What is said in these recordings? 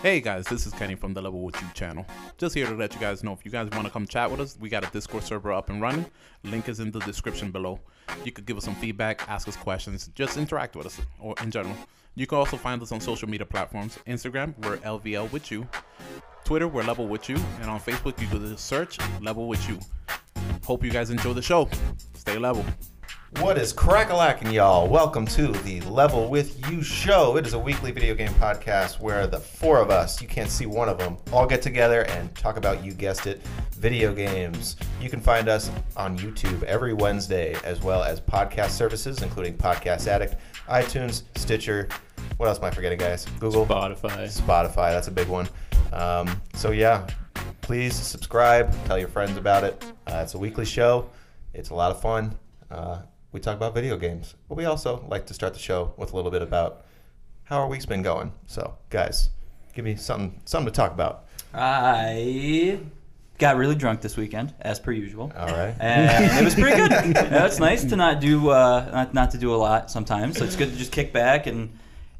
Hey guys, this is Kenny from the Level With You channel. Just here to let you guys know if you guys want to come chat with us, we got a Discord server up and running. Link is in the description below. You could give us some feedback, ask us questions, just interact with us, or in general. You can also find us on social media platforms. Instagram, we're LVL with you. Twitter, we're Level With You. And on Facebook, you could search Level With You. Hope you guys enjoy the show. Stay level. What is crackalacking, y'all? Welcome to the Level With You show. It is a weekly video game podcast where the four of us, you can't see one of them, all get together and talk about, you guessed it, video games. You can find us on YouTube every Wednesday, as well as podcast services, including Podcast Addict, iTunes, Stitcher. What else am I forgetting, guys? Google? Spotify. Spotify, that's a big one. Um, so, yeah, please subscribe, tell your friends about it. Uh, it's a weekly show, it's a lot of fun. Uh, we talk about video games, but we also like to start the show with a little bit about how our week's been going. So, guys, give me something something to talk about. I got really drunk this weekend, as per usual. All right. And it was pretty good. It's nice to not do uh, not, not to do a lot sometimes. So it's good to just kick back and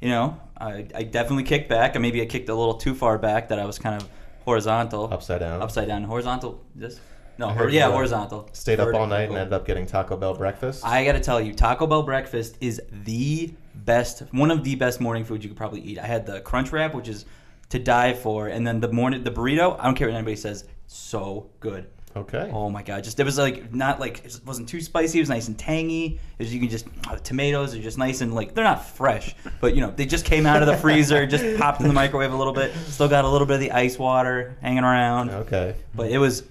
you know I, I definitely kicked back. And maybe I kicked a little too far back that I was kind of horizontal, Upside down. upside down, horizontal. This no, heard yeah, horizontal. Stayed up all night and ended up getting Taco Bell breakfast. I got to tell you, Taco Bell breakfast is the best, one of the best morning foods you could probably eat. I had the crunch wrap, which is to die for, and then the morning the burrito. I don't care what anybody says, so good. okay. Oh my god! Just it was like not like it wasn't too spicy. It was nice and tangy. Was, you can just oh, the tomatoes are just nice and like they're not fresh, but you know they just came out of the freezer, just popped in the microwave a little bit. Still got a little bit of the ice water hanging around. Okay. But it was,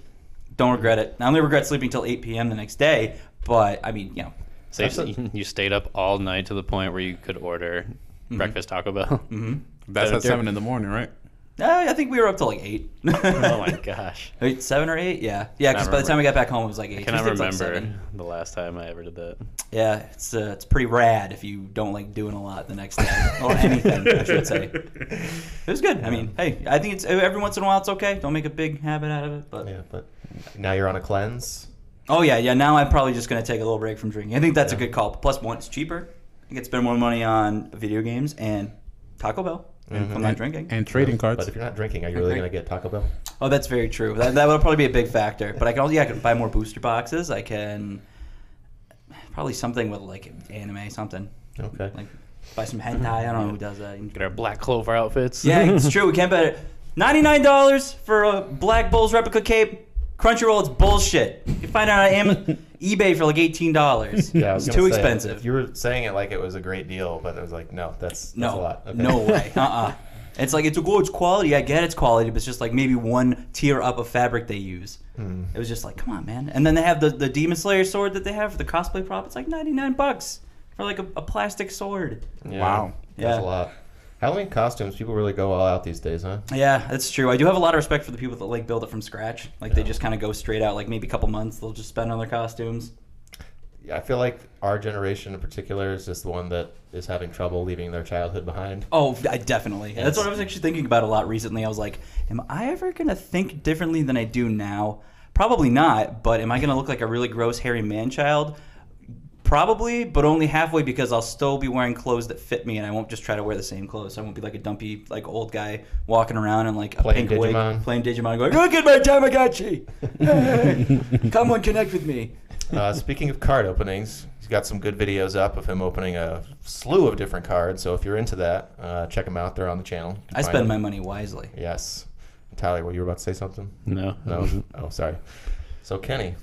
don't regret it. I only regret sleeping till 8 p.m. the next day. But I mean, you know, So That's you, you stayed up all night to the point where you could order breakfast Taco Bell. hmm That's So at 7 in the morning, right? Uh, I think we were up till like eight. oh my gosh. Eight, seven or eight? Yeah, yeah. Because by the time we got back home, it was like eight. I cannot Tuesday was, like, remember the last time I ever did that. Yeah, it's uh, it's pretty rad if you don't like doing a lot the next day or anything. I should say. It was good. I mean, hey, I think it's every once in a while it's okay. Don't make a big habit out of it. But Yeah, but now you're on a cleanse. oh yeah, yeah. Now I'm probably just gonna take a little break from drinking. I think that's Yeah. a good call. Plus, one, it's cheaper. I can spend more money on video games and Taco Bell if I'm mm-hmm. not drinking. And trading cards. But if you're not drinking, are you really going to get Taco Bell? Oh, that's very true. That, that would probably be a big factor. But I can also yeah, I can buy more booster boxes. I can probably something with like anime, something Okay. like buy some hentai. I don't know who does that. Get our Black Clover outfits. Yeah, it's true. We can't bet it. Ninety nine dollars for a Black Bulls replica cape. Crunchyroll, it's bullshit. You can find it on Am- eBay for like eighteen dollars. Yeah, I was it's gonna too say, expensive. You were saying it like it was a great deal, but it was like, no, that's, that's a no, lot. Okay. no way. Uh uh It's like it's oh, it's quality. I get it's quality, but it's just like maybe one tier up of fabric they use. Hmm. It was just like, come on, man. And then they have the the Demon Slayer sword that they have for the cosplay prop. It's like ninety nine bucks for like a, a plastic sword. Yeah, Wow. That's a lot. Halloween costumes, people really go all out these days, huh? Yeah, that's true. I do have a lot of respect for the people that like build it from scratch. Like they just kind of go straight out. Like maybe a couple months, they'll just spend on their costumes. Yeah, I feel like our generation in particular is just the one that is having trouble leaving their childhood behind. Oh, I definitely. That's what I was actually thinking about a lot recently. I was like, am I ever gonna think differently than I do now? Probably not. But am I gonna look like a really gross hairy man child? Probably, but only halfway because I'll still be wearing clothes that fit me, and I won't just try to wear the same clothes. I won't be like a dumpy, like old guy walking around in like a Playing pink Digimon. wig, playing Digimon, going, "Look at my Tamagotchi! Hey, come on, connect with me." Uh, speaking of card openings, he's got some good videos up of him opening a slew of different cards. So if you're into that, uh, check them out. They're on the channel. I spend them. my money wisely. Yes. Tyler, what you were about to say something? No. No. oh, sorry. So Kenny,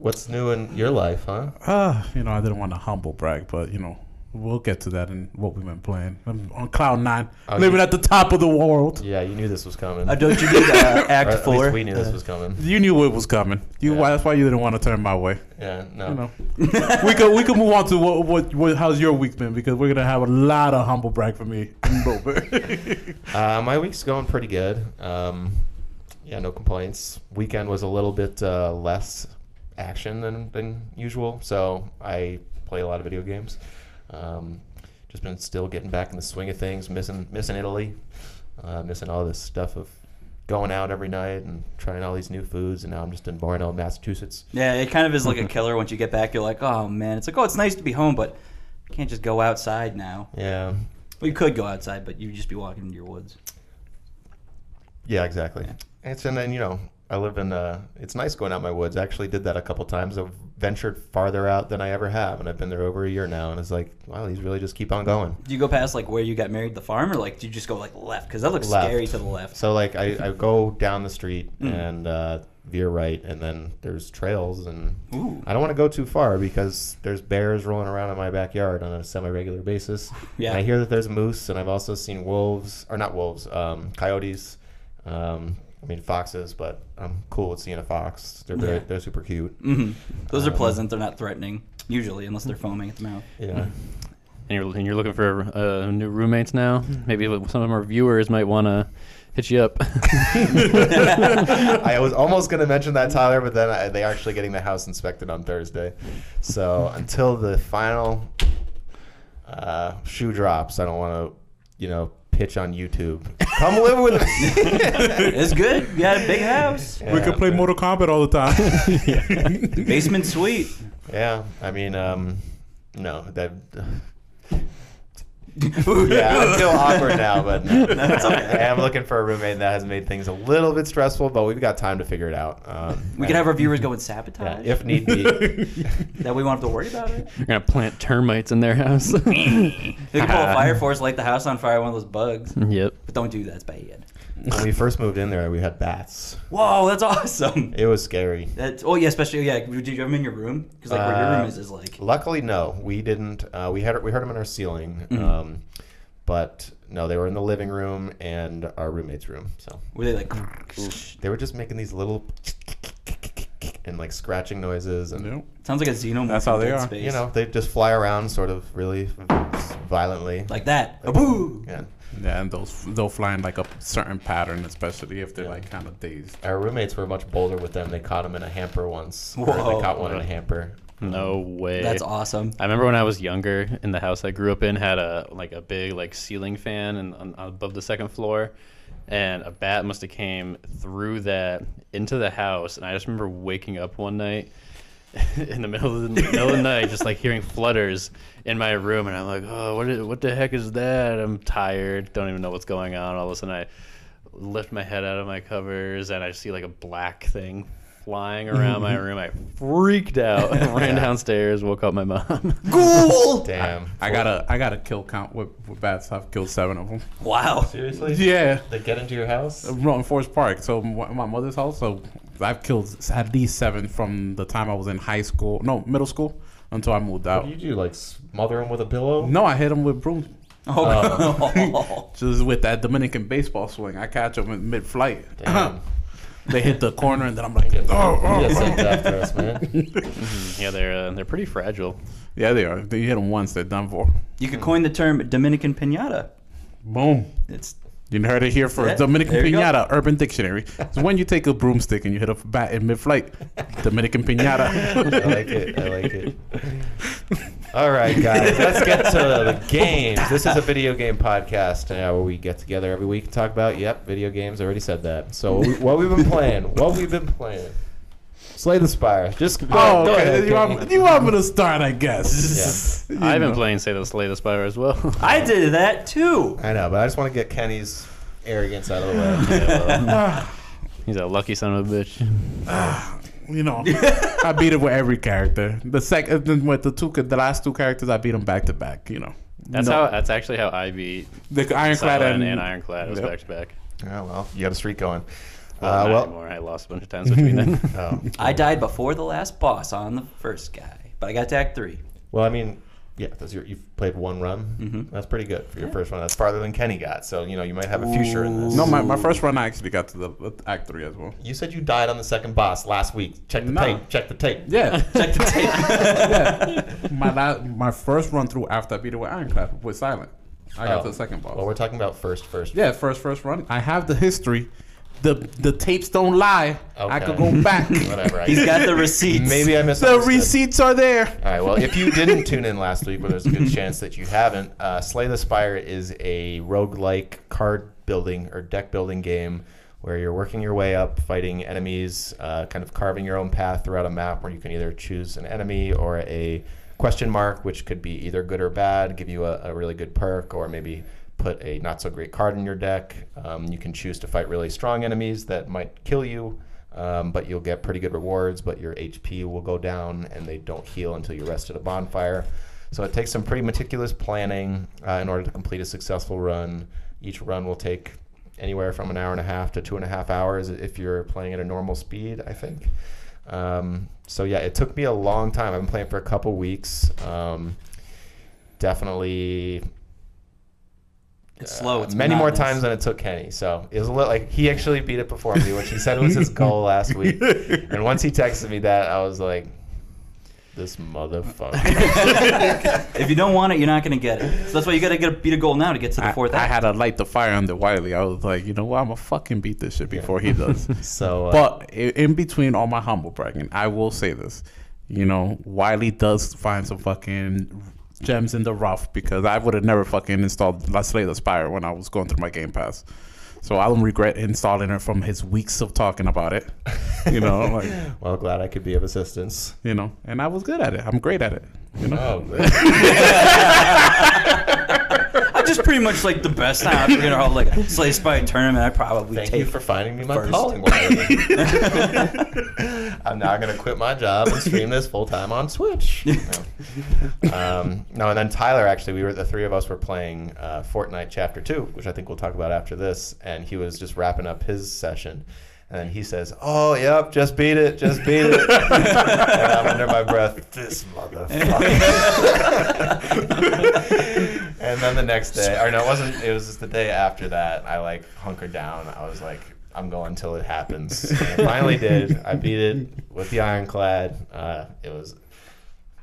what's new in your life, huh? Uh, you know, I didn't want to humble brag, but you know, we'll get to that and what we've been playing. I'm on cloud nine, Oh, living you- at the top of the world. Yeah, you knew this was coming. Uh, don't you need uh, Act at Four? least we knew this was coming. You knew it was coming. You Yeah. why, that's why you didn't want to turn my way. Yeah, no. You know, we could we could move on to what, what what how's your week been because we're gonna have a lot of humble brag for me in a little bit. Uh, my week's going pretty good. Um, yeah, no complaints. Weekend was a little bit uh, less action than, than usual, so I play a lot of video games. Um, just been still getting back in the swing of things. Missing missing Italy, uh, missing all this stuff of going out every night and trying all these new foods. And now I'm just in Bourne, Massachusetts. Yeah, it kind of is like a killer once you get back. You're like, oh man, it's like, oh, it's nice to be home, but you can't just go outside now. Yeah, Well, you could go outside, but you'd just be walking into your woods. Yeah, exactly. It's and then you know I live in. Uh, it's nice going out my woods. I actually did that a couple times. I've ventured farther out than I ever have, and I've been there over a year now. And it's like, wow, these really just keep on going. Do you go past like where you got married, the farm, or like do you just go like left? Because that looks Left. scary to the left. So like I, I go down the street Mm. and uh, veer right, and then there's trails, and Ooh. I don't want to go too far because there's bears rolling around in my backyard on a semi-regular basis. Yeah. And I hear that there's moose, and I've also seen wolves, or not wolves, um, coyotes. Um, I mean foxes, but I'm cool with seeing a fox. They're very, Yeah. they're super cute. hmm Those are Um, pleasant. They're not threatening usually, unless they're foaming at the mouth. Yeah. And you're, and you're looking for uh, new roommates now. Maybe some of our viewers might want to hit you up. I was almost going to mention that, Tyler, but then I, they are actually getting the house inspected on Thursday. So until the final uh, shoe drops, I don't want to, you know, pitch on YouTube. Come live with me. it's good. You got a big house, we could play but- Mortal Kombat all the time. basement suite. Yeah, I mean, um, no, that. Ooh, Yeah, I feel awkward now, but no. That's okay. I am looking for a roommate that has made things a little bit stressful, but we've got time to figure it out. Um, We could have our viewers go and sabotage. yeah, if need be. that we won't have to worry about it. You're gonna plant termites in their house. They could pull a fire force, light the house on fire, one of those bugs. yep. But don't do that. It's bad. When we first moved in there, we had bats. Whoa, that's awesome. It was scary. That's oh yeah, especially yeah. Did you have them in your room? Because like where your room is is like Luckily, no, we didn't. Uh, we had we heard them in our ceiling, Mhm. um, but no, they were in the living room and our roommate's room. So were they like they were just making these little and like scratching noises, and Nope. sounds like a xenomorph. That's how they are. Space. you know they just fly around sort of really violently. like that. A boo. yeah. Yeah, and those they'll fly in like a certain pattern, especially if they're Yeah. like kind of dazed. Our roommates were much bolder with them. They caught them in a hamper once. Whoa. They caught one in a hamper. No mm-hmm. way. That's awesome. I remember when I was younger, in the house I grew up in, had a like a big like ceiling fan and on, above the second floor, and a bat must have came through that into the house, and I just remember waking up one night in the middle of the middle of the night, just like hearing flutters in my room, and I'm like, oh, what is, what the heck is that? I'm tired, don't even know what's going on. All of a sudden, I lift my head out of my covers, and I see like a black thing flying around my mm-hmm. room. I freaked out, ran downstairs, woke up my mom. Ghoul. Damn. I got a I got a kill count with, with bats. I've killed seven of them. Wow. Seriously? Yeah, They get into your house? Uh, in Forest Park. So my my mother's house. So I've killed at least seven from the time I was in high school, no middle school, until I moved What out. do you do? Like smother them with a pillow? No, I hit them with brooms. Oh. Just with that Dominican baseball swing, I catch them in mid-flight. Damn. They hit the corner, and then I'm like, oh, oh, You oh. sent after us, man. yeah, they're uh, they're pretty fragile. Yeah, they are. You hit them once, they're done for. you could coin the term Dominican pinata. Boom. It's You heard it here Yeah. Dominican there you go. pinata, Urban Dictionary. It's when you take a broomstick and you hit a bat in mid-flight. Dominican pinata. I like it. I like it. All right, guys, let's get to the games. This is a video game podcast uh, where we get together every week and talk about, yep, video games. I already said that. So, what, we, what we've been playing. What we've been playing. Slay the Spire. Just go, oh, go okay. ahead. you, want, you want me to start, I guess. You I've been playing Say the Slay the Spire as well. I did that too. I know, but I just want to get Kenny's arrogance out of the way. He's a lucky son of a bitch. You know, I beat it with every character. The second, with the two, the last two characters, I beat them back to back. You know, That's No. how. That's actually how I beat the Ironclad and, and, Ironclad. It was Yep. back to back. oh, well, you got a streak going. Well, Uh, well, anymore. I lost a bunch of times between them. oh. I died before the last boss on the first guy, but I got to Act Three. Well, I mean, yeah, that's your, you've played one run. Mhm. That's pretty good for your first run. That's farther than Kenny got. So, you know, you might have a future in this. No, my, my first run, I actually got to the uh, Act Three as well. You said you died on the second boss last week. Check the No. tape. Check the tape. Yeah, Check the tape. yeah. My la- my first run through after I beat it with Ironclad with Silent, I got Oh. to the second boss. Well, we're talking about first, first. yeah, first first run. I have the history. The the tapes don't lie. I could go back. Whatever. I He's got the receipts. Maybe I missed it. the receipts are there. All right. Well, if you didn't tune in last week, well, there's a good chance that you haven't. Uh, Slay the Spire is a roguelike card building or deck building game where you're working your way up, fighting enemies, uh, kind of carving your own path throughout a map where you can either choose an enemy or a question mark, which could be either good or bad, give you a, a really good perk, or maybe put a not so great card in your deck. Um, you can choose to fight really strong enemies that might kill you, um, but you'll get pretty good rewards. But your HP will go down, and they don't heal until you rest at a bonfire. So it takes some pretty meticulous planning uh, in order to complete a successful run. Each run will take anywhere from an hour and a half to two and a half hours if you're playing at a normal speed, I think. Um, so yeah, it took me a long time. I've been playing for a couple weeks. Um, definitely It's slow. It's many more times than it took Kenny. So it was a little like he actually beat it before me, which he said was his goal last week. And once he texted me that, I was like, "This motherfucker." if you don't want it, you're not going to get it. So that's why you got to get a, beat a goal now to get to the I, fourth I act. had to light the fire under Wiley. I was like, you know what? I'm gonna fucking beat this shit before he does. so, uh, But in between all my humble bragging, I will say this. You know, Wiley does find some fucking gems in the rough because I would have never fucking installed Let's Slay the Spire when I was going through my Game Pass. So I don't regret installing it from his weeks of talking about it. You know, like well, glad I could be of assistance. you know, and I was good at it. I'm great at it. You know. Oh, just pretty much like the best. If you're going like a Slay Spy tournament, I probably Thank take you for finding me my first. calling. I'm now gonna quit my job and stream this full time on Switch. No. Um, no, and then Tyler actually, we were the three of us were playing uh, Fortnite Chapter Two, which I think we'll talk about after this, and he was just wrapping up his session. And he says, "Oh, yep, just beat it, just beat it." and I'm under my breath, "This motherfucker." and then the next day, or no, it wasn't. It was just the day after that. I like hunkered down. I was like, "I'm going till it happens." And I finally did. I beat it with the ironclad. Uh, it was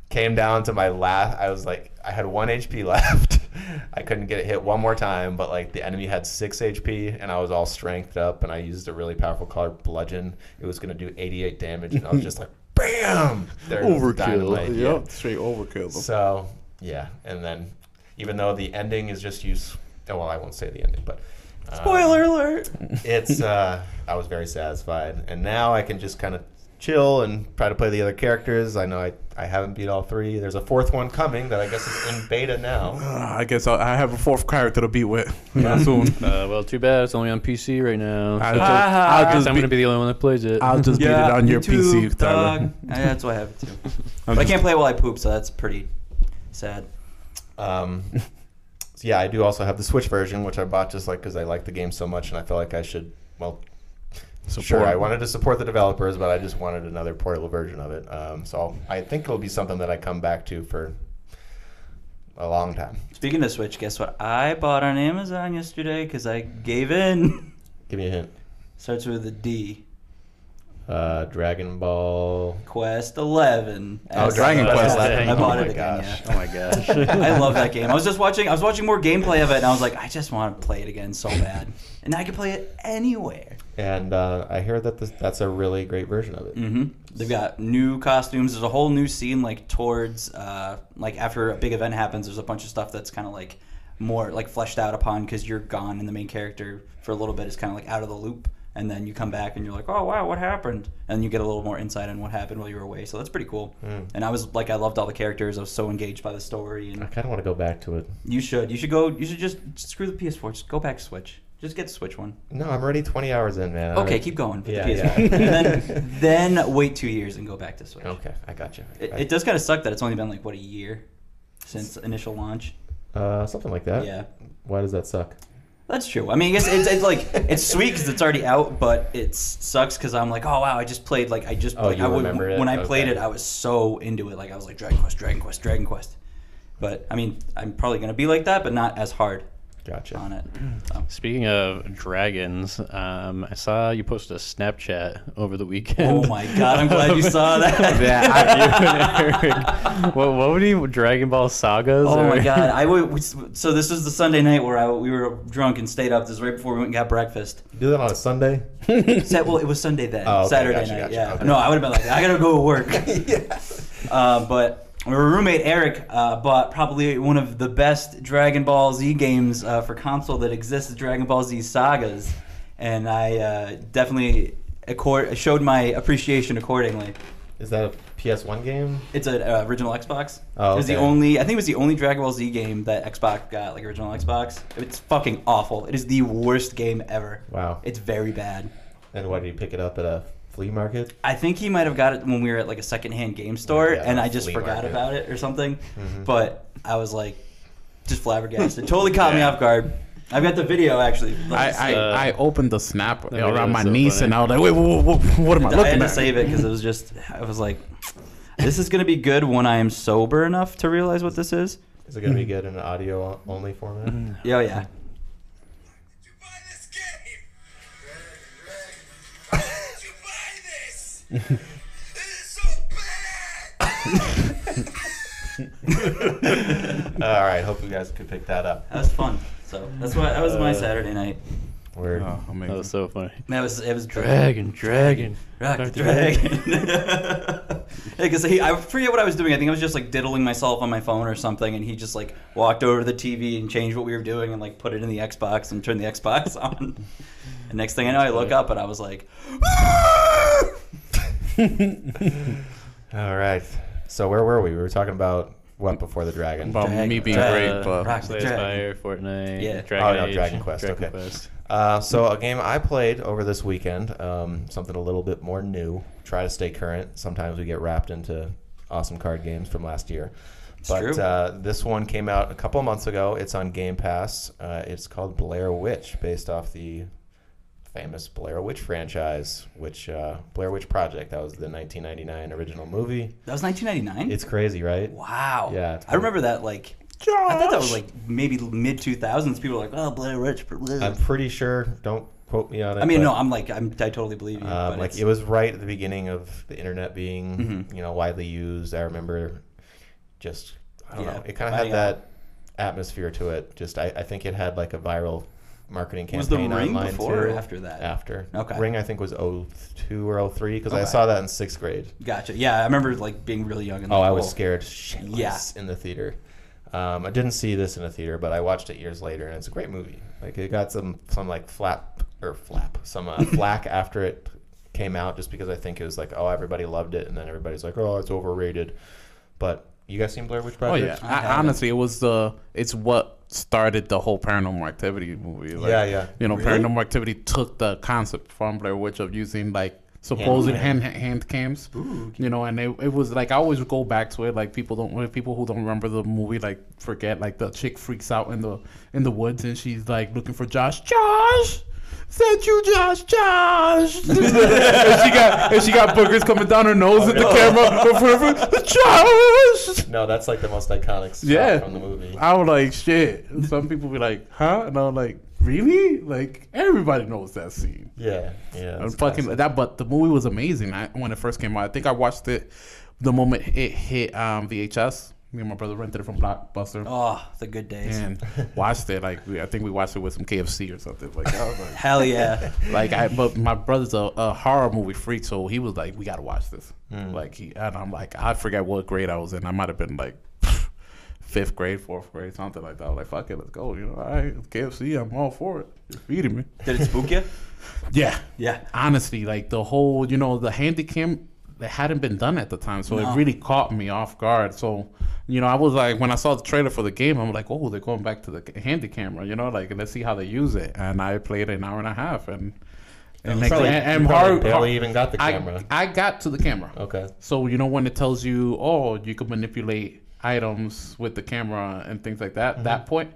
came down to my last. I was like, I had one HP left. I couldn't get it hit one more time, but like the enemy had six HP, and I was all strengthed up, and I used a really powerful card, bludgeon. It was gonna do 88 damage, and I was just like, bam! There goes dynamite, yeah. Yep, straight overkill. So yeah, and then even though the ending is just use, oh, well, I won't say the ending, but um, Spoiler alert. it's uh, I was very satisfied, and now I can just kind of chill and try to play the other characters. I know I, I haven't beat all three. There's a fourth one coming that I guess is in beta now. Uh, I guess I'll, I have a fourth character to beat with yeah. soon. Uh, well, too bad it's only on PC right now. I'll So just, Ah, I'll I guess just I'm gonna be the only one that plays it. I'll just beat it on your me too, PC, Tyler. dog. Yeah, that's what I have too. But I can't play it while I poop, so that's pretty sad. Um, so yeah, I do also have the Switch version, which I bought just like because I like the game so much, and I feel like I should. Well, Support. sure, I wanted to support the developers, but I just wanted another portable version of it. Um, so I think it'll be something that I come back to for a long time. Speaking of Switch, guess what? I bought on Amazon yesterday because I gave in. Give me a hint. Starts with a D. Uh, Dragon Ball. Quest 11. Oh, Dragon as- Quest I 11. bought Oh it my again. gosh. oh my gosh. I love that game. I was just watching. I was watching more gameplay of it, and I was like, I just want to play it again so bad. And I can play it anywhere. And uh, I hear that this, that's a really great version of it. hmm They've got new costumes. There's a whole new scene like towards uh, like after a big event happens. There's a bunch of stuff that's kind of like more like fleshed out upon because you're gone and the main character for a little bit is kind of like out of the loop. And then you come back and you're like, oh wow, what happened? And you get a little more insight on what happened while you were away. So that's pretty cool. Mm. And I was like, I loved all the characters. I was so engaged by the story. And I kind of want to go back to it. you should, you should go. You should just screw the PS4. Just go back to Switch. Just get the Switch one. No, I'm already 20 hours in, man. Okay, I- keep going. Yeah, the PS4. yeah. then, then wait two years and go back to Switch. Okay, I got you. It, it does kind of suck that it's only been like what a year since initial launch. Uh, something like that. Yeah, Why does that suck? that's true. I mean, I guess it's, it's like it's sweet because it's already out, but it sucks because I'm like, oh wow, I just played like I just Oh, played, you I would- remember it? when I played it, I was so into it. Like I was like Dragon Quest, Dragon Quest, Dragon Quest. But I mean, I'm probably gonna be like that, but not as hard Gotcha. on it. So. Speaking of dragons, um, I saw you posted a Snapchat over the weekend. Oh my god, I'm glad you saw that. yeah, you Eric. What, what would you Dragon Ball sagas? Oh or- my god! I would, so this was the Sunday night where I, we were drunk and stayed up. This was right before we went and got breakfast. You do that on a Sunday? Sa- well, it was Sunday then. Oh, okay, Saturday gotcha, night. gotcha, yeah. okay. No, I would have been like, I gotta go to work. uh, but our roommate Eric uh, bought probably one of the best Dragon Ball Z games uh, for console that exists, Dragon Ball Z Sagas, and I uh, definitely accord- showed my appreciation accordingly. Is that a PS1 game? It's an uh, original Xbox. Oh, It was the only. I think it was the only Dragon Ball Z game that Xbox got, like original Xbox. It's fucking awful. It is the worst game ever. Wow. It's very bad. And why did you pick it up at a flea market? I think he might have got it when we were at like a secondhand game store, Yeah, and I just forgot market. about it or something. Mhm. But I was like, just flabbergasted. totally caught me off guard. I've got the video actually. I, I. Uh, I opened the snap video around my so niece funny. and I was like, wait, wait, wait, wait, what am I looking at? I looking had to save it because it was just. I was like, this is gonna be good when I am sober enough to realize what this is. Is it going to be good in an audio only format? Yeah, oh, yeah. This? This so bad! All right. Hope you guys could pick that up. That was fun. So that's why that was my Uh, Saturday night. Word. Oh, amazing. That was so funny. That was it was Dragon, dragon. Rock the Rock the dragon. yeah, because I forget what I was doing. I think I was just like diddling myself on my phone or something, and he just like walked over to the TV and changed what we were doing and like put it in the Xbox and turned the Xbox on. and next thing I know, I look up and I was like, All right. So where were we? We were talking about what before the dragon? About Dragon- me being Dragon- great, but Rock the Slay Dragon. Spire, Fortnite, Yeah. Dragon Oh, no, Age, Dragon Quest, okay. Quest. Uh, so a game I played over this weekend, um, something a little bit more new. Try to stay current. Sometimes we get wrapped into awesome card games from last year. but true. Uh, this one came out a couple months ago. It's on Game Pass. Uh, it's called Blair Witch, based off the famous Blair Witch franchise, which uh, Blair Witch Project. That was the 1999 original movie. that was 1999. It's crazy, right? wow. Yeah, I remember that like. I thought that was like maybe mid 2000s. People were like, "Oh, Blair Witch." blah." I'm pretty sure. Don't quote me on it. I mean, but- no, I'm like, I'm, I totally believe you. Um, like it was right at the beginning of the internet being Mhm. you know widely used. I remember just I don't Yeah, know. It kind of had finding that atmosphere to it. Just I, I think it had like a viral marketing campaign. Was the campaign Ring online before or too. after that? After Okay. Ring I think was 02 or 03 because I saw that in sixth grade. Gotcha. Yeah, I remember like being really young. And Oh, like, I was scared shitless in the theater. Um, I didn't see this in a theater, but I watched it years later, and it's a great movie. Like it got some some like flap or flap some uh, flack after it came out, just because I think it was like oh everybody loved it, and then everybody's like oh it's overrated. But you guys seen Blair Witch Project? Oh Project? yeah, I I, honestly, it was the it's what started the whole Paranormal Activity movie. Like, Yeah, yeah. You know, Really? Paranormal Activity took the concept from Blair Witch of using like supposed hand hand, cams. You know, and it, it was like I always go back to it. Like people don't people who don't remember the movie like forget. Like the chick freaks out in the in the woods and she's like looking for Josh. Josh. Said you, Josh, Josh. and she got and she got boogers coming down her nose at the camera. Josh. No, that's like the most iconic shot Yeah. from the movie. I was like, shit. Some people be like, huh? And I was like, really? Like everybody knows that scene. Yeah, yeah. And that's fucking classic. that, but the movie was amazing. I, when it first came out, I think I watched it the moment it hit um, VHS. Me and my brother rented it from Blockbuster Oh, the good days. and watched it. Like we, I think we watched it with some KFC or something. Like I was like, Hell yeah. like I, but my brother's a, a horror movie freak, so he was like, "We gotta watch this." Mm. Like he, and I'm like, I forget what grade I was in. I might have been like fifth grade, fourth grade, something like that. I was like, fuck it, let's go. You know, all right, KFC, I'm all for it. You're feeding me. Did it spook you? Yeah, Yeah. honestly, like the whole, you know, the handy cam, it hadn't been done at the time, so No. it really caught me off guard. So, you know, I was like, when I saw the trailer for the game, I'm like, oh, they're going back to the handy camera, you know, like let's see how they use it. And I played an hour and a half, and and, oh, You probably, and, and probably hard- barely even got the camera. I, I got to the camera. okay. So you know when it tells you, oh, you can manipulate items with the camera and things like that. That mm-hmm. point,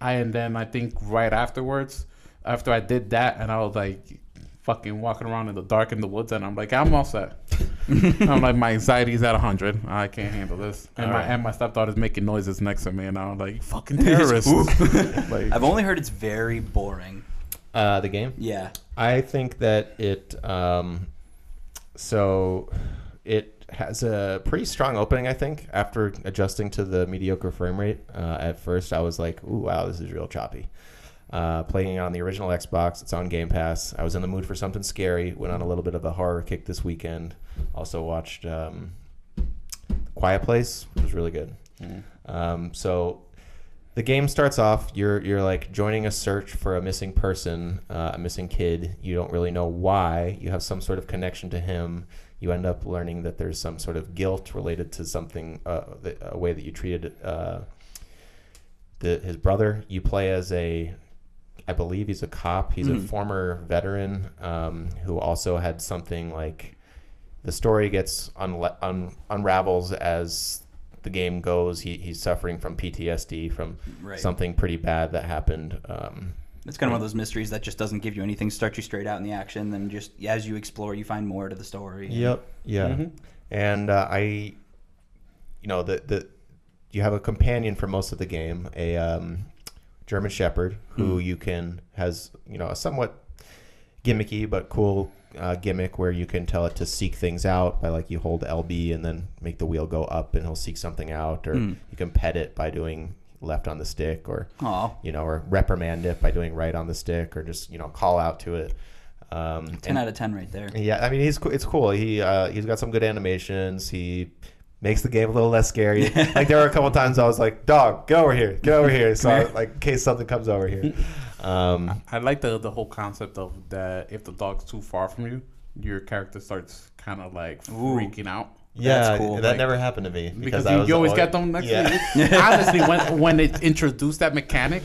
I and then I think right afterwards, after I did that, and I was like, fucking walking around in the dark in the woods, and I'm like, I'm all set. I'm like, my anxiety's at hundred. I can't handle this. And my Alright. and my stepdaughter's making noises next to me, and I'm like, fucking terrorists. like, I've only heard it's very boring. Uh, the game. Yeah. I think that it um, so it has a pretty strong opening. I think after adjusting to the mediocre frame rate, uh, at first I was like, "Ooh, wow, this is real choppy." Uh, playing it on the original Xbox, it's on Game Pass. I was in the mood for something scary. Went on a little bit of a horror kick this weekend. Also watched um, Quiet Place, which was really good. Um, so the game starts off you're you're like joining a search for a missing person uh, a missing kid you don't really know why you have some sort of connection to him you end up learning that there's some sort of guilt related to something, uh, the, a way that you treated uh, the, his brother. You play as a, I believe he's a cop. He's a former veteran um, who also had something like the story gets unle- un- unravels as the game goes. He, he's suffering from PTSD from Right. something pretty bad that happened. Um, It's kind of one of those mysteries that just doesn't give you anything, starts you straight out in the action. Then just as you explore, you find more to the story. Yep. Yeah. And uh, I, you know, the the you have a companion for most of the game, a um, German Shepherd who you can has you know a somewhat gimmicky but cool uh, gimmick where you can tell it to seek things out by like you hold LB and then make the wheel go up and he'll seek something out, or you can pet it by doing left on the stick, or Aw. you know, or reprimand it by doing right on the stick, or just you know call out to it. Um, Ten and- out of ten right there. yeah, I mean he's it's cool. He uh, he's got some good animations. He makes the game a little less scary. like there were a couple times I was like, "Dog, get over here, get over here," so Come here. like in case something comes over here. Um, I like the the whole concept of that if the dog's too far from you, your character starts kind of like freaking out. yeah, that's cool. that Like- never happened to me Because I you, was you always al- get them next yeah. to you. Honestly, when when they introduced that mechanic,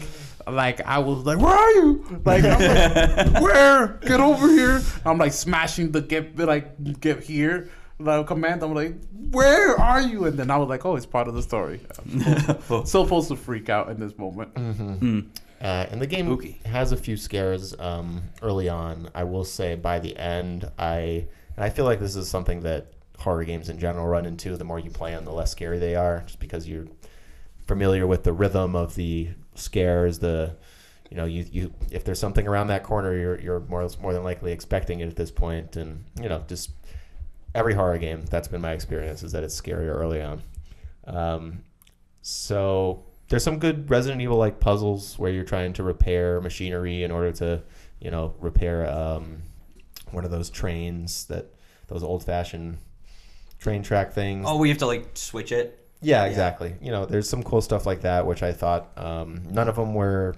like I was like, "Where are you?" Like, I'm like "Where? Get over here!" I'm like smashing the get like get here like command. I'm like, "Where are you?" And then I was like, "Oh, it's part of the story." I'm supposed, still supposed to freak out in this moment. Uh, and the game Spooky. has a few scares um, early on. I will say by the end, I and I feel like this is something that horror games in general run into. The more you play them, the less scary they are, just because you're familiar with the rhythm of the scares. The you know you, you if there's something around that corner, you're you're more more than likely expecting it at this point, and you know just every horror game that's been my experience is that it's scarier early on. Um, so there's some good Resident Evil like puzzles where you're trying to repair machinery in order to, you know, repair um, one of those trains that those old fashioned train track things. Oh, we have to like switch it. yeah, exactly. You know, there's some cool stuff like that, which I thought um, none of them were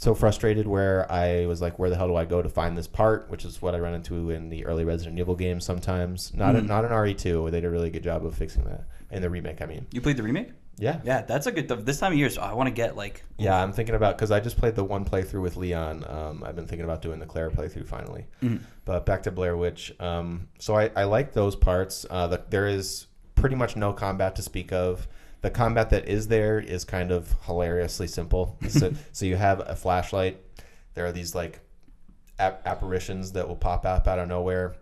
so frustrated where I was like, where the hell do I go to find this part? Which is what I run into in the early Resident Evil games sometimes. Not Mm-hmm. a, not an RE2. They did a really good job of fixing that in the remake. I mean, You played the remake? yeah, Yeah, that's a good. This time of year, so I want to get like. Yeah, I'm thinking about because I just played the one playthrough with Leon. Um, I've been thinking about doing the Claire playthrough finally. But back to Blair Witch. Um, so I, I like those parts. Uh, the, there is pretty much no combat to speak of. The combat that is there is kind of hilariously simple. so, so you have a flashlight. There are these like ap- apparitions that will pop up out of nowhere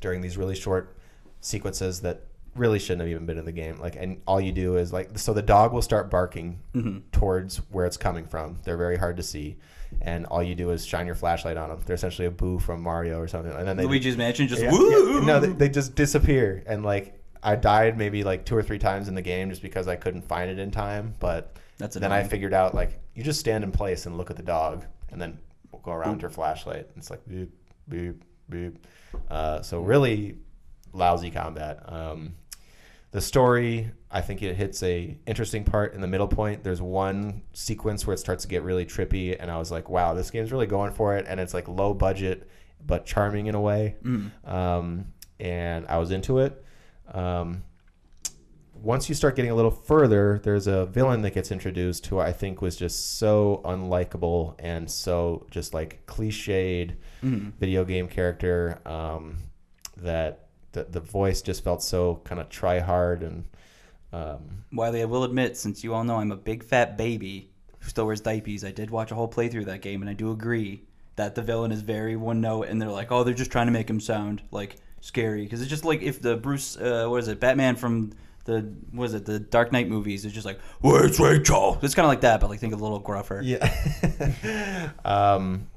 during these really short sequences that really shouldn't have even been in the game. Like, and all you do is like, so the dog will start barking mm-hmm. towards where it's coming from. They're very hard to see, and all you do is shine your flashlight on them. They're essentially a boo from Mario or something, and then they Luigi's Mansion just yeah, woo. yeah. no, they, they just disappear, and like I died maybe like two or three times in the game just because I couldn't find it in time. But That's then I figured out like you just stand in place and look at the dog, and then we'll go around your flashlight. And It's like beep beep beep. Uh, so really lousy combat. Um, the story, I think it hits a interesting part in the middle point. There's one sequence where it starts to get really trippy, and I was like, "Wow, this game's really going for it." And it's like low budget, but charming in a way. Um, and I was into it. Um, once you start getting a little further, there's a villain that gets introduced who I think was just so unlikable and so just like cliched video game character um, that the, the voice just felt so kind of try hard and um, Wiley, I will admit, since you all know I'm a big fat baby who still wears diapers, I did watch a whole playthrough of that game, and I do agree that the villain is very one note, and they're like, oh, they're just trying to make him sound like scary, because it's just like if the Bruce, uh, what is it, Batman from the was it the Dark Knight movies? It's just like, where's Rachel? It's kind of like that, but like think a little gruffer. Yeah. um,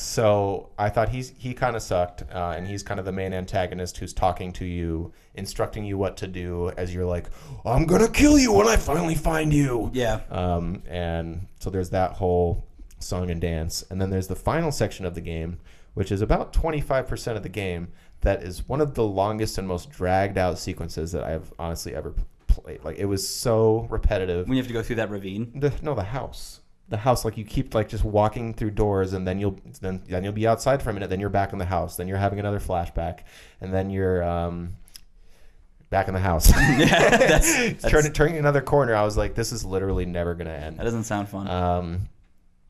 so I thought he's he kind of sucked, uh, and he's kind of the main antagonist who's talking to you, instructing you what to do as you're like, "I'm gonna kill you when I finally find you." Yeah. Um, and so there's that whole song and dance, and then there's the final section of the game, which is about 25% of the game. That is one of the longest and most dragged out sequences that I've honestly ever played. Like it was so repetitive. When you have to go through that ravine. The, no, the house. the house like you keep like just walking through doors and then you'll then then you'll be outside for a minute then you're back in the house then you're having another flashback and then you're um back in the house yeah, that's- turning turning another corner i was like this is literally never gonna end That doesn't sound fun. um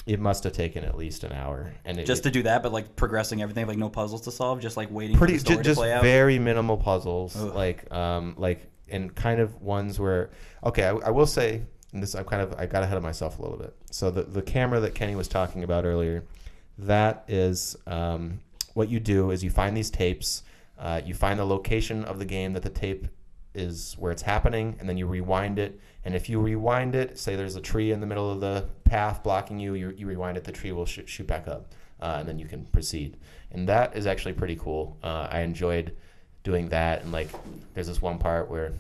it must have taken at least an hour and it, just to do that, but like progressing everything, like no puzzles to solve, just like waiting pretty for the story ju- just to play out. very minimal puzzles Ugh. like um like and kind of ones where okay I, I will say and this i'm kind of i got ahead of myself a little bit so the, the camera that kenny was talking about earlier that is um, what you do is you find these tapes uh, you find the location of the game that the tape is where it's happening and then you rewind it and if you rewind it say there's a tree in the middle of the path blocking you you, you rewind it the tree will sh- shoot back up uh, and then you can proceed. And that is actually pretty cool. Uh, i enjoyed doing that. And like there's this one part where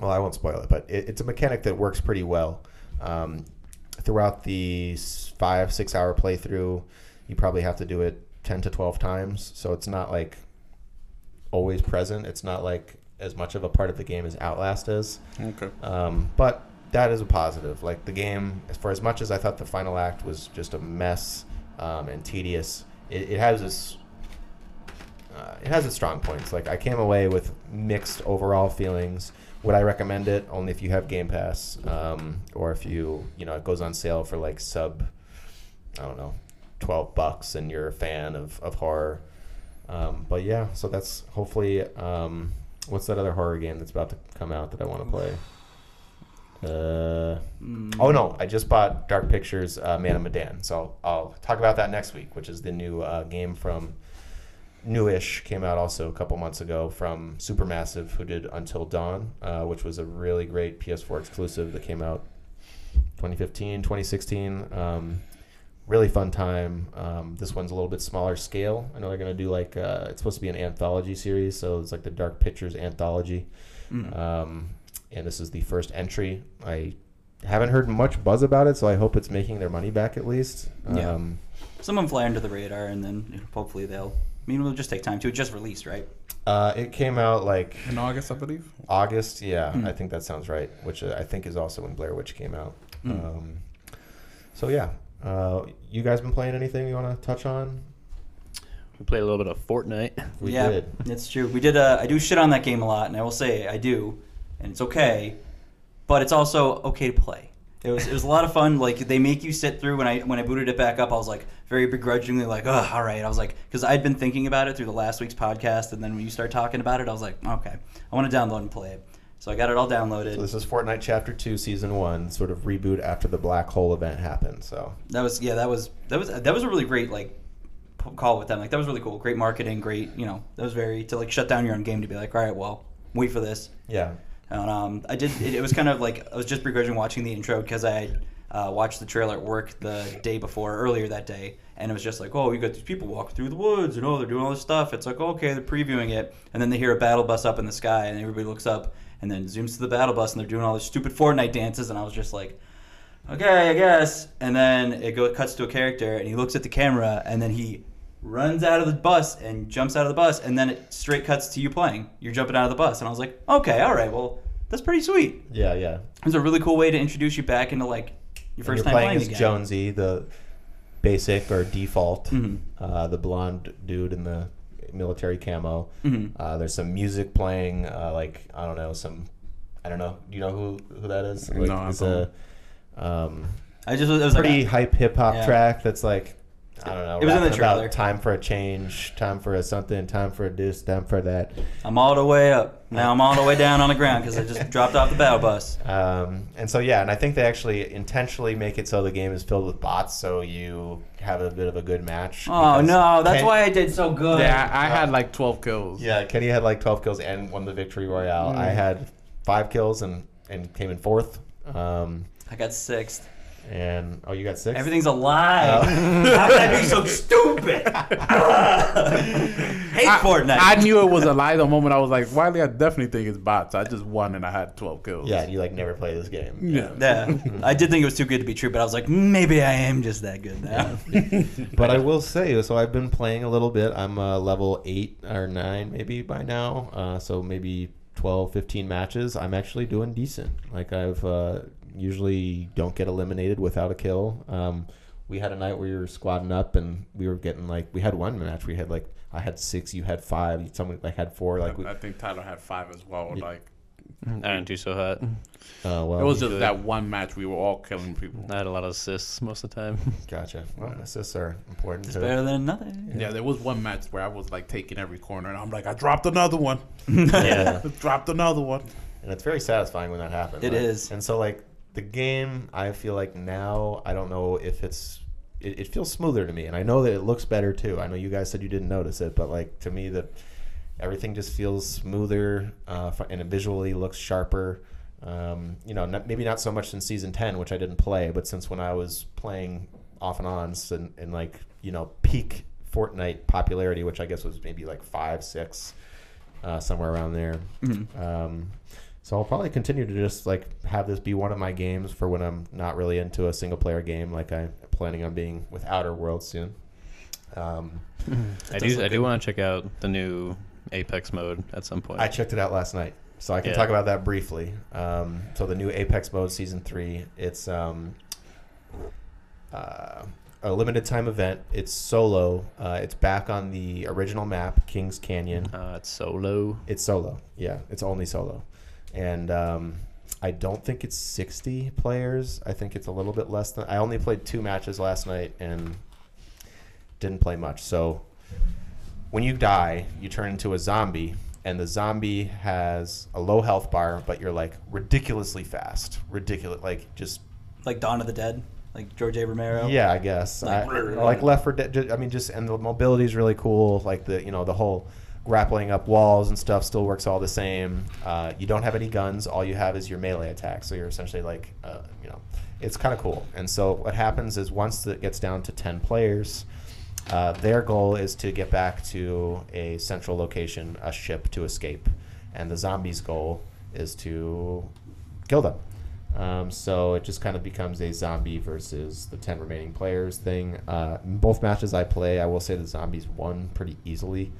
well i won't spoil it but it, it's a mechanic that works pretty well. Um, throughout the five six hour playthrough you probably have to do it 10 to 12 times. So it's not like always present. It's not like as much of a part of the game as outlast is Okay. um, but that is a positive. Like the game, as for as much as I thought the final act was just a mess um, and tedious, it, it has this. Uh, it has its strong points. Like I came away with mixed overall feelings. Would I recommend it? Only if you have Game Pass, um, or if you, you know, it goes on sale for like sub, I don't know, twelve bucks, and you're a fan of of horror. Um, but yeah, so that's hopefully. Um, what's that other horror game that's about to come out that I want to play? Uh, Mm. oh no, I just bought Dark Pictures uh, Man of Medan, so I'll talk about that next week, which is the new uh, game from newish came out also a couple months ago from Supermassive, who did Until Dawn, uh, which was a really great PS4 exclusive that came out 2015, 2016. Um, really fun time. Um, this one's a little bit smaller scale. I know they're gonna do like uh, it's supposed to be an anthology series, so it's like the Dark Pictures anthology. Mm. Um, and this is the first entry. I haven't heard much buzz about it, so I hope it's making their money back at least. Yeah. Um, Some of them fly under the radar, and then hopefully they'll. I mean, it'll just take time to. It just released, right? uh, it came out like In August, I believe. August. Yeah, Hmm. I think that sounds right. Which uh, I think is also when Blair Witch came out. Hmm. Um, so yeah, uh, you guys been playing anything you want to touch on? We played a little bit of Fortnite. We yeah, did. it's true. We did. Uh, I do shit on that game a lot, and I will say I do, and it's okay, but it's also okay to play. It was it was a lot of fun. Like they make you sit through. When I when I booted it back up, I was like very begrudgingly like, oh, all right. I was like, because I'd been thinking about it through the last week's podcast, and then when you start talking about it, I was like, okay, I want to download and play it. So I got it all downloaded. So this is Fortnite Chapter Two, Season One, sort of reboot after the Black Hole event happened. So That was yeah. That was that was that was a really great like call with them. Like that was really cool. Great marketing. Great. You know that was very to like shut down your own game to be like, all right, well, wait for this. yeah, And um, I did. It, it was kind of like I was just begrudging watching the intro because I uh, watched the trailer at work the day before, earlier that day, and it was just like, oh, you got these people walking through the woods, and oh, they're doing all this stuff. It's like, okay, they're previewing it, and then they hear a battle bus up in the sky, and everybody looks up, and then zooms to the battle bus, and they're doing all these stupid Fortnite dances, and I was just like. Okay, I guess. And then it go cuts to a character, and he looks at the camera, and then he runs out of the bus and jumps out of the bus, and then it straight cuts to you playing. You're jumping out of the bus, and I was like, okay, all right, well, that's pretty sweet. yeah, yeah. It was a really cool way to introduce you back into like your And first you're time playing playing as again. Jonesy, the basic or default, Mhm. uh, the blonde dude in the military camo. Mhm. Uh, there's some music playing, uh, like I don't know, some I don't know. Do you know who who that is? Like, No, I it's a um, I just it was pretty like hype hip hop Yeah. track that's like I don't know. It was in the rapping about trailer. Time for a change, time for a something, time for a this, time for that. I'm all the way up. Now I'm all the way down on the ground because I just dropped off the battle bus. Um, and so yeah, and I think they actually intentionally make it so the game is filled with bots, so you have a bit of a good match. Oh because no, that's Ken- why I did so good. Yeah, I, I had like 12 kills. Yeah, Kenny had like 12 kills and won the victory royale. I had five kills and and came in fourth. Um, I got sixth. And oh, you got six. Everything's a lie. Oh. How could I be so stupid? Hate I, Fortnite. I knew it was a lie the moment I was like, Wiley, I definitely think it's bots. I just won and I had 12 kills. Yeah, you like never play this game. Yeah. yeah, I did think it was too good to be true, but I was like, maybe I am just that good now. But I will say, so I've been playing a little bit. I'm uh, level eight or nine maybe by now. Uh, so maybe 12, 15 matches. I'm actually doing decent. Like I've uh, usually don't get eliminated without a kill. Um, we had a night where we were squatting up and we were getting like we had one match. We had like I had six, you had five, someone like had four. Like we, I, I think Tyler had five as well. Yeah. Like I didn't do so hot. uh, well, it was just that one match we were all killing people. I had a lot of assists most of the time. gotcha. Well, assists are important. It's too. better than nothing. Yeah, there was one match where I was like taking every corner, and I'm like, I dropped another one. yeah. Dropped another one. and it's very satisfying when that happens. It It is, is. And so like the game, I feel like now I don't know if it's it, it feels smoother to me, and I know that it looks better too. I know you guys said you didn't notice it, but like to me that everything just feels smoother uh, and it visually looks sharper. Um, you know, not, maybe not so much since season ten, which I didn't play, but since when I was playing off and on and, and like you know peak Fortnite popularity, which I guess was maybe like five, six, uh, somewhere around there. Mhm. Um, so I'll probably continue to just like have this be one of my games for when I'm not really into a single player game, like I'm planning on being with Outer Worlds soon. Um, I do. I do want to check out the new Apex mode at some point. I checked it out last night, so I can Yeah. talk about that briefly. Um, so the new Apex mode season three, it's um, uh, a limited time event. It's solo. Uh, it's back on the original map, Kings Canyon. uh, it's solo. It's solo. Yeah, it's only solo, and um, I don't think it's sixty players. I think it's a little bit less than. I only played two matches last night and didn't play much. So when you die, you turn into a zombie, and the zombie has a low health bar, but you're like ridiculously fast, ridiculous, like just Like Dawn of the Dead, like George A. Romero. yeah, I guess. Like, I, like Left 4 Dead. I mean, just and the mobility is really cool. Like the you know the whole grappling up walls and stuff still works all the same. Uh, you don't have any guns. All you have is your melee attack. So you're essentially like uh, you know, it's kind of cool. And so what happens is once it gets down to ten players. Uh, their goal is to get back to a central location, a ship to escape, and the zombies' goal is to kill them. Um, so it just kind of becomes a zombie versus the 10 remaining players thing. Uh, both matches I play, I will say the zombies won pretty easily.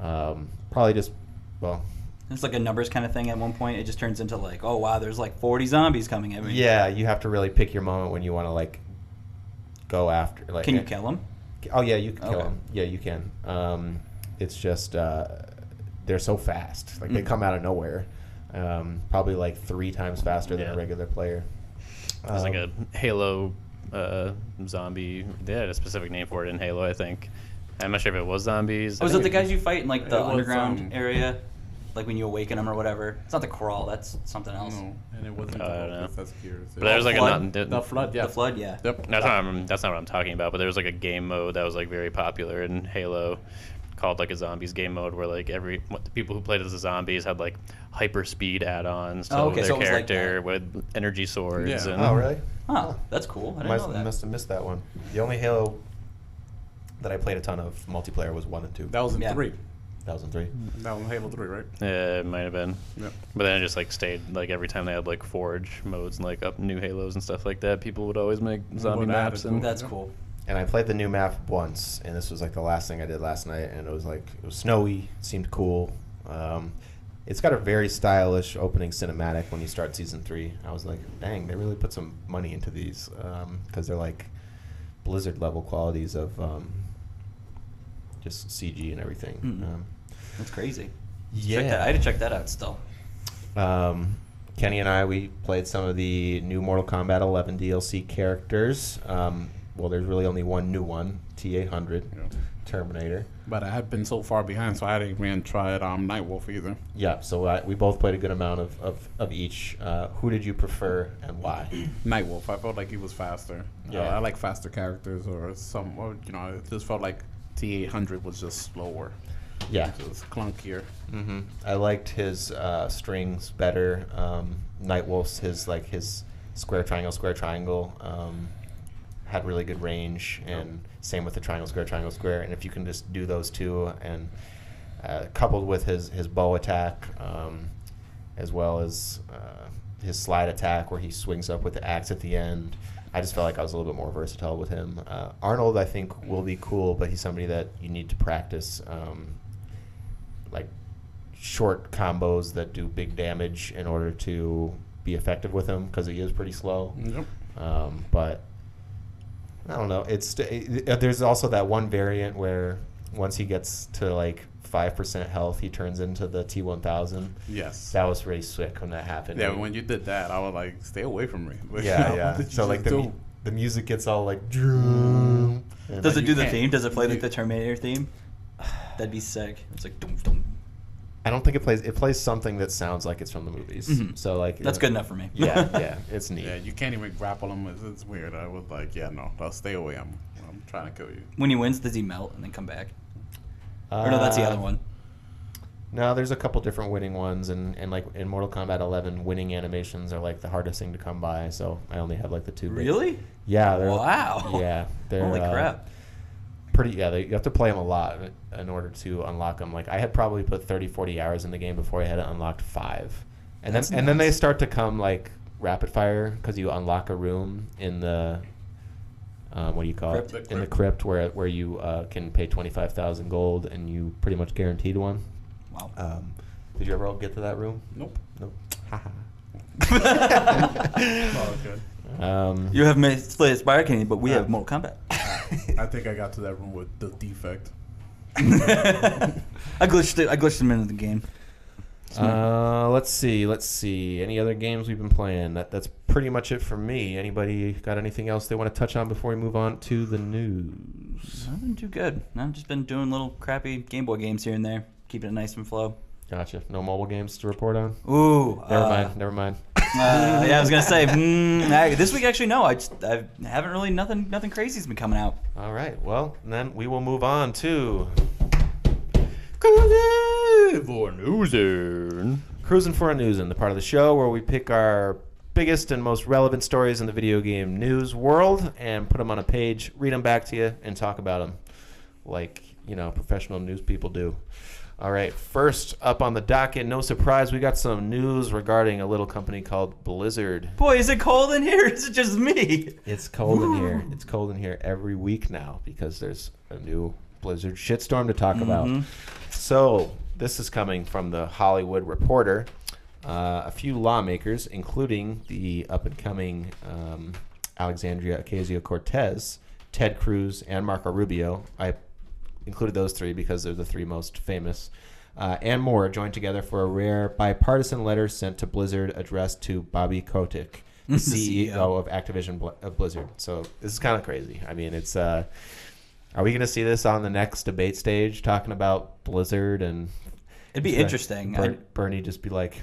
Um, probably just, well, It's like a numbers kind of thing. At one point, it just turns into like, oh wow, there's like 40 zombies coming at me. yeah, you have to really pick your moment when you want to, like, go after. Like, Can you kill them? Oh, yeah, you can kill Okay. them. Yeah, you can. Um, it's just, uh, they're so fast. Like, they Mm. come out of nowhere. Um, probably like three times faster than Yeah. a regular player. There's like Um, a Halo uh, zombie. They had a specific name for it in Halo, I think. I'm not sure if it was zombies. Oh, is I it the guys you fight in like the It was, underground um, area? Like when you awaken them or whatever? It's not the crawl, that's something else. No, and it wasn't I don't know. That's Gears. But there was like Flood? a not, the flood. Yeah, The Flood, yeah. Yep. That's not, I'm- that's not what I'm talking about. But there was like a game mode that was like very popular in Halo, called like a zombies game mode, where like every what, the people who played as the zombies had like hyper speed add-ons to Oh, okay, their so it was like character with energy swords. Yeah. And, Oh, really? Huh, that's cool. I didn't Must, know that. must have missed that one. The only Halo that I played a ton of multiplayer was one and two. That was in Yeah. three. 2003. That was Halo three, right? Yeah, it might have been. Yep. But then it just like stayed like every time they had like Forge modes and like up new Halos and stuff like that, people would always make zombie would add maps it and to it. That's cool. And I played the new map once, and this was like the last thing I did last night, and it was like it was snowy, seemed cool. Um, it's got a very stylish opening cinematic when you start season three. I was like, dang, they really put some money into these because they're like Blizzard level qualities of um, just CG and everything. Mm. Um, That's crazy. yeah, Check that. I had to check that out still. Um, Kenny and I, we played some of the new Mortal Kombat 11 DLC characters. Um, well, there's really only one new one, T800, Yeah. Terminator. But I had been so far behind, so I didn't even try um, Nightwolf either. Yeah, so I, we both played a good amount of, of, of each. Uh, who did you prefer and why? Nightwolf, I felt like he was faster. Yeah. Uh, I like faster characters, or some, or, you know, it just felt like T800 was just slower, Yeah. It was clunkier. hmm I liked his uh, strings better. Um, Nightwolf's his like his square triangle square triangle um, had really good range, and same with the triangle square triangle square. And if you can just do those two, and uh, coupled with his his bow attack, um, as well as uh, his slide attack where he swings up with the axe at the end. I just felt like I was a little bit more versatile with him. Uh, Arnold, I think, will be cool, but he's somebody that you need to practice. Um, like short combos that do big damage in order to be effective with him because he is pretty slow. Yep. Um, but I don't know. It's it, uh, there's also that one variant where once he gets to like five percent health, he turns into the T1000. Yes. That was really sick when that happened. yeah, when you did that, I was like, stay away from me. Like, yeah, what yeah. So like the mu- the music gets all like Does it do the theme? Does it play like the Terminator theme? That'd be sick. It's like dum dum. I don't think it plays. It plays something that sounds like it's from the movies. Mhm. So like That's uh, good enough for me. Yeah, yeah, it's neat. Yeah, you can't even grapple him. It's, it's weird. I was like, yeah, no, no, stay away. I'm, I'm trying to kill you. When he wins, does he melt and then come back? or no, that's the Uh, other one. No, there's a couple different winning ones, and, and like in Mortal Kombat 11, winning animations are like the hardest thing to come by. So I only have like the two. big- Really? Yeah. They're, Wow. Yeah. They're, Holy uh, crap. Pretty. Yeah. They, you have to play them a lot in order to unlock them. Like I had probably put 30, 40 hours in the game before I had unlocked five, and That's then and then they start to come like rapid fire because you unlock a room in the. Um, what do you call Crypt? it? The In the crypt. crypt, where where you uh, can pay twenty five thousand gold, and you pretty much guaranteed one. Wow. Um, did you ever get to that room? Nope. Nope. Haha. Oh, good. um, You have May- Slay the Spire King, but we Uh, have Mortal Kombat. I think I got to that room with the defect. I glitched it. I glitched him into the game. uh, let's see. Let's see. Any other games we've been playing? That that's pretty much it for me. Anybody got anything else they want to touch on before we move on to the news? I've been too good. I've just been doing little crappy Game Boy games here and there, keeping it nice and flow. Gotcha. No mobile games to report on. Ooh. Never uh, mind. Never mind. Uh, yeah, I was gonna say mm, I- this week. Actually, no. I just I haven't really nothing nothing crazy's been coming out. All right. Well, then we will move on to for newsing. Cruising for a Newsin, the part of the show where we pick our biggest and most relevant stories in the video game news world and put them on a page, read them back to you, and talk about them like, you know, professional news people do. All right, first up on the docket, no surprise, we got some news regarding a little company called Blizzard. Boy, is it cold in here? Is it just me? It's cold in here. It's cold in here every week now because there's a new Blizzard shitstorm to talk about. Mhm. So, this is coming from the Hollywood Reporter. Uh, a few lawmakers, including the up and coming um, Alexandria Ocasio Cortez, Ted Cruz, and Marco Rubio. I included those three because they're the three most famous. Uh, and more joined together for a rare bipartisan letter sent to Blizzard addressed to Bobby Kotick, the CEO, of Activision Bl- of Blizzard. So this is kind of crazy. I mean, it's. Uh, are we going to see this on the next debate stage, talking about Blizzard and? It'd be interesting. Ber- I- Bernie just be like,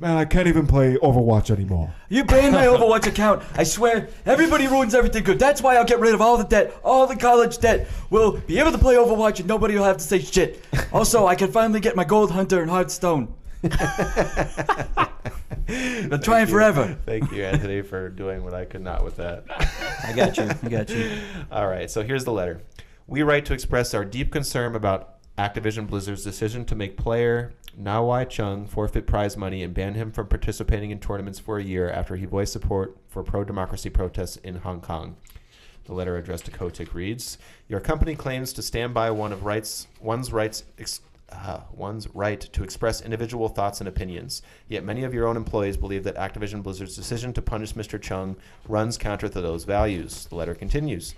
Man, I can't even play Overwatch anymore. You banned my Overwatch account. I swear, everybody ruins everything good. That's why I'll get rid of all the debt, all the college debt. We'll be able to play Overwatch and nobody will have to say shit. Also, I can finally get my Gold Hunter and Hearthstone. Been trying Thank you. forever. Thank you, Anthony, for doing what I could not with that. I got you. I got you. All right, so here's the letter. We write to express our deep concern about Activision Blizzard's decision to make player Ng Wai Chung forfeit prize money and ban him from participating in tournaments for a year after he voiced support for pro democracy protests in Hong Kong. The letter addressed to Kotick reads: Your company claims to stand by one of rights, one's rights, ex, uh, one's right to express individual thoughts and opinions. Yet many of your own employees believe that Activision Blizzard's decision to punish Mr. Chung runs counter to those values. The letter continues: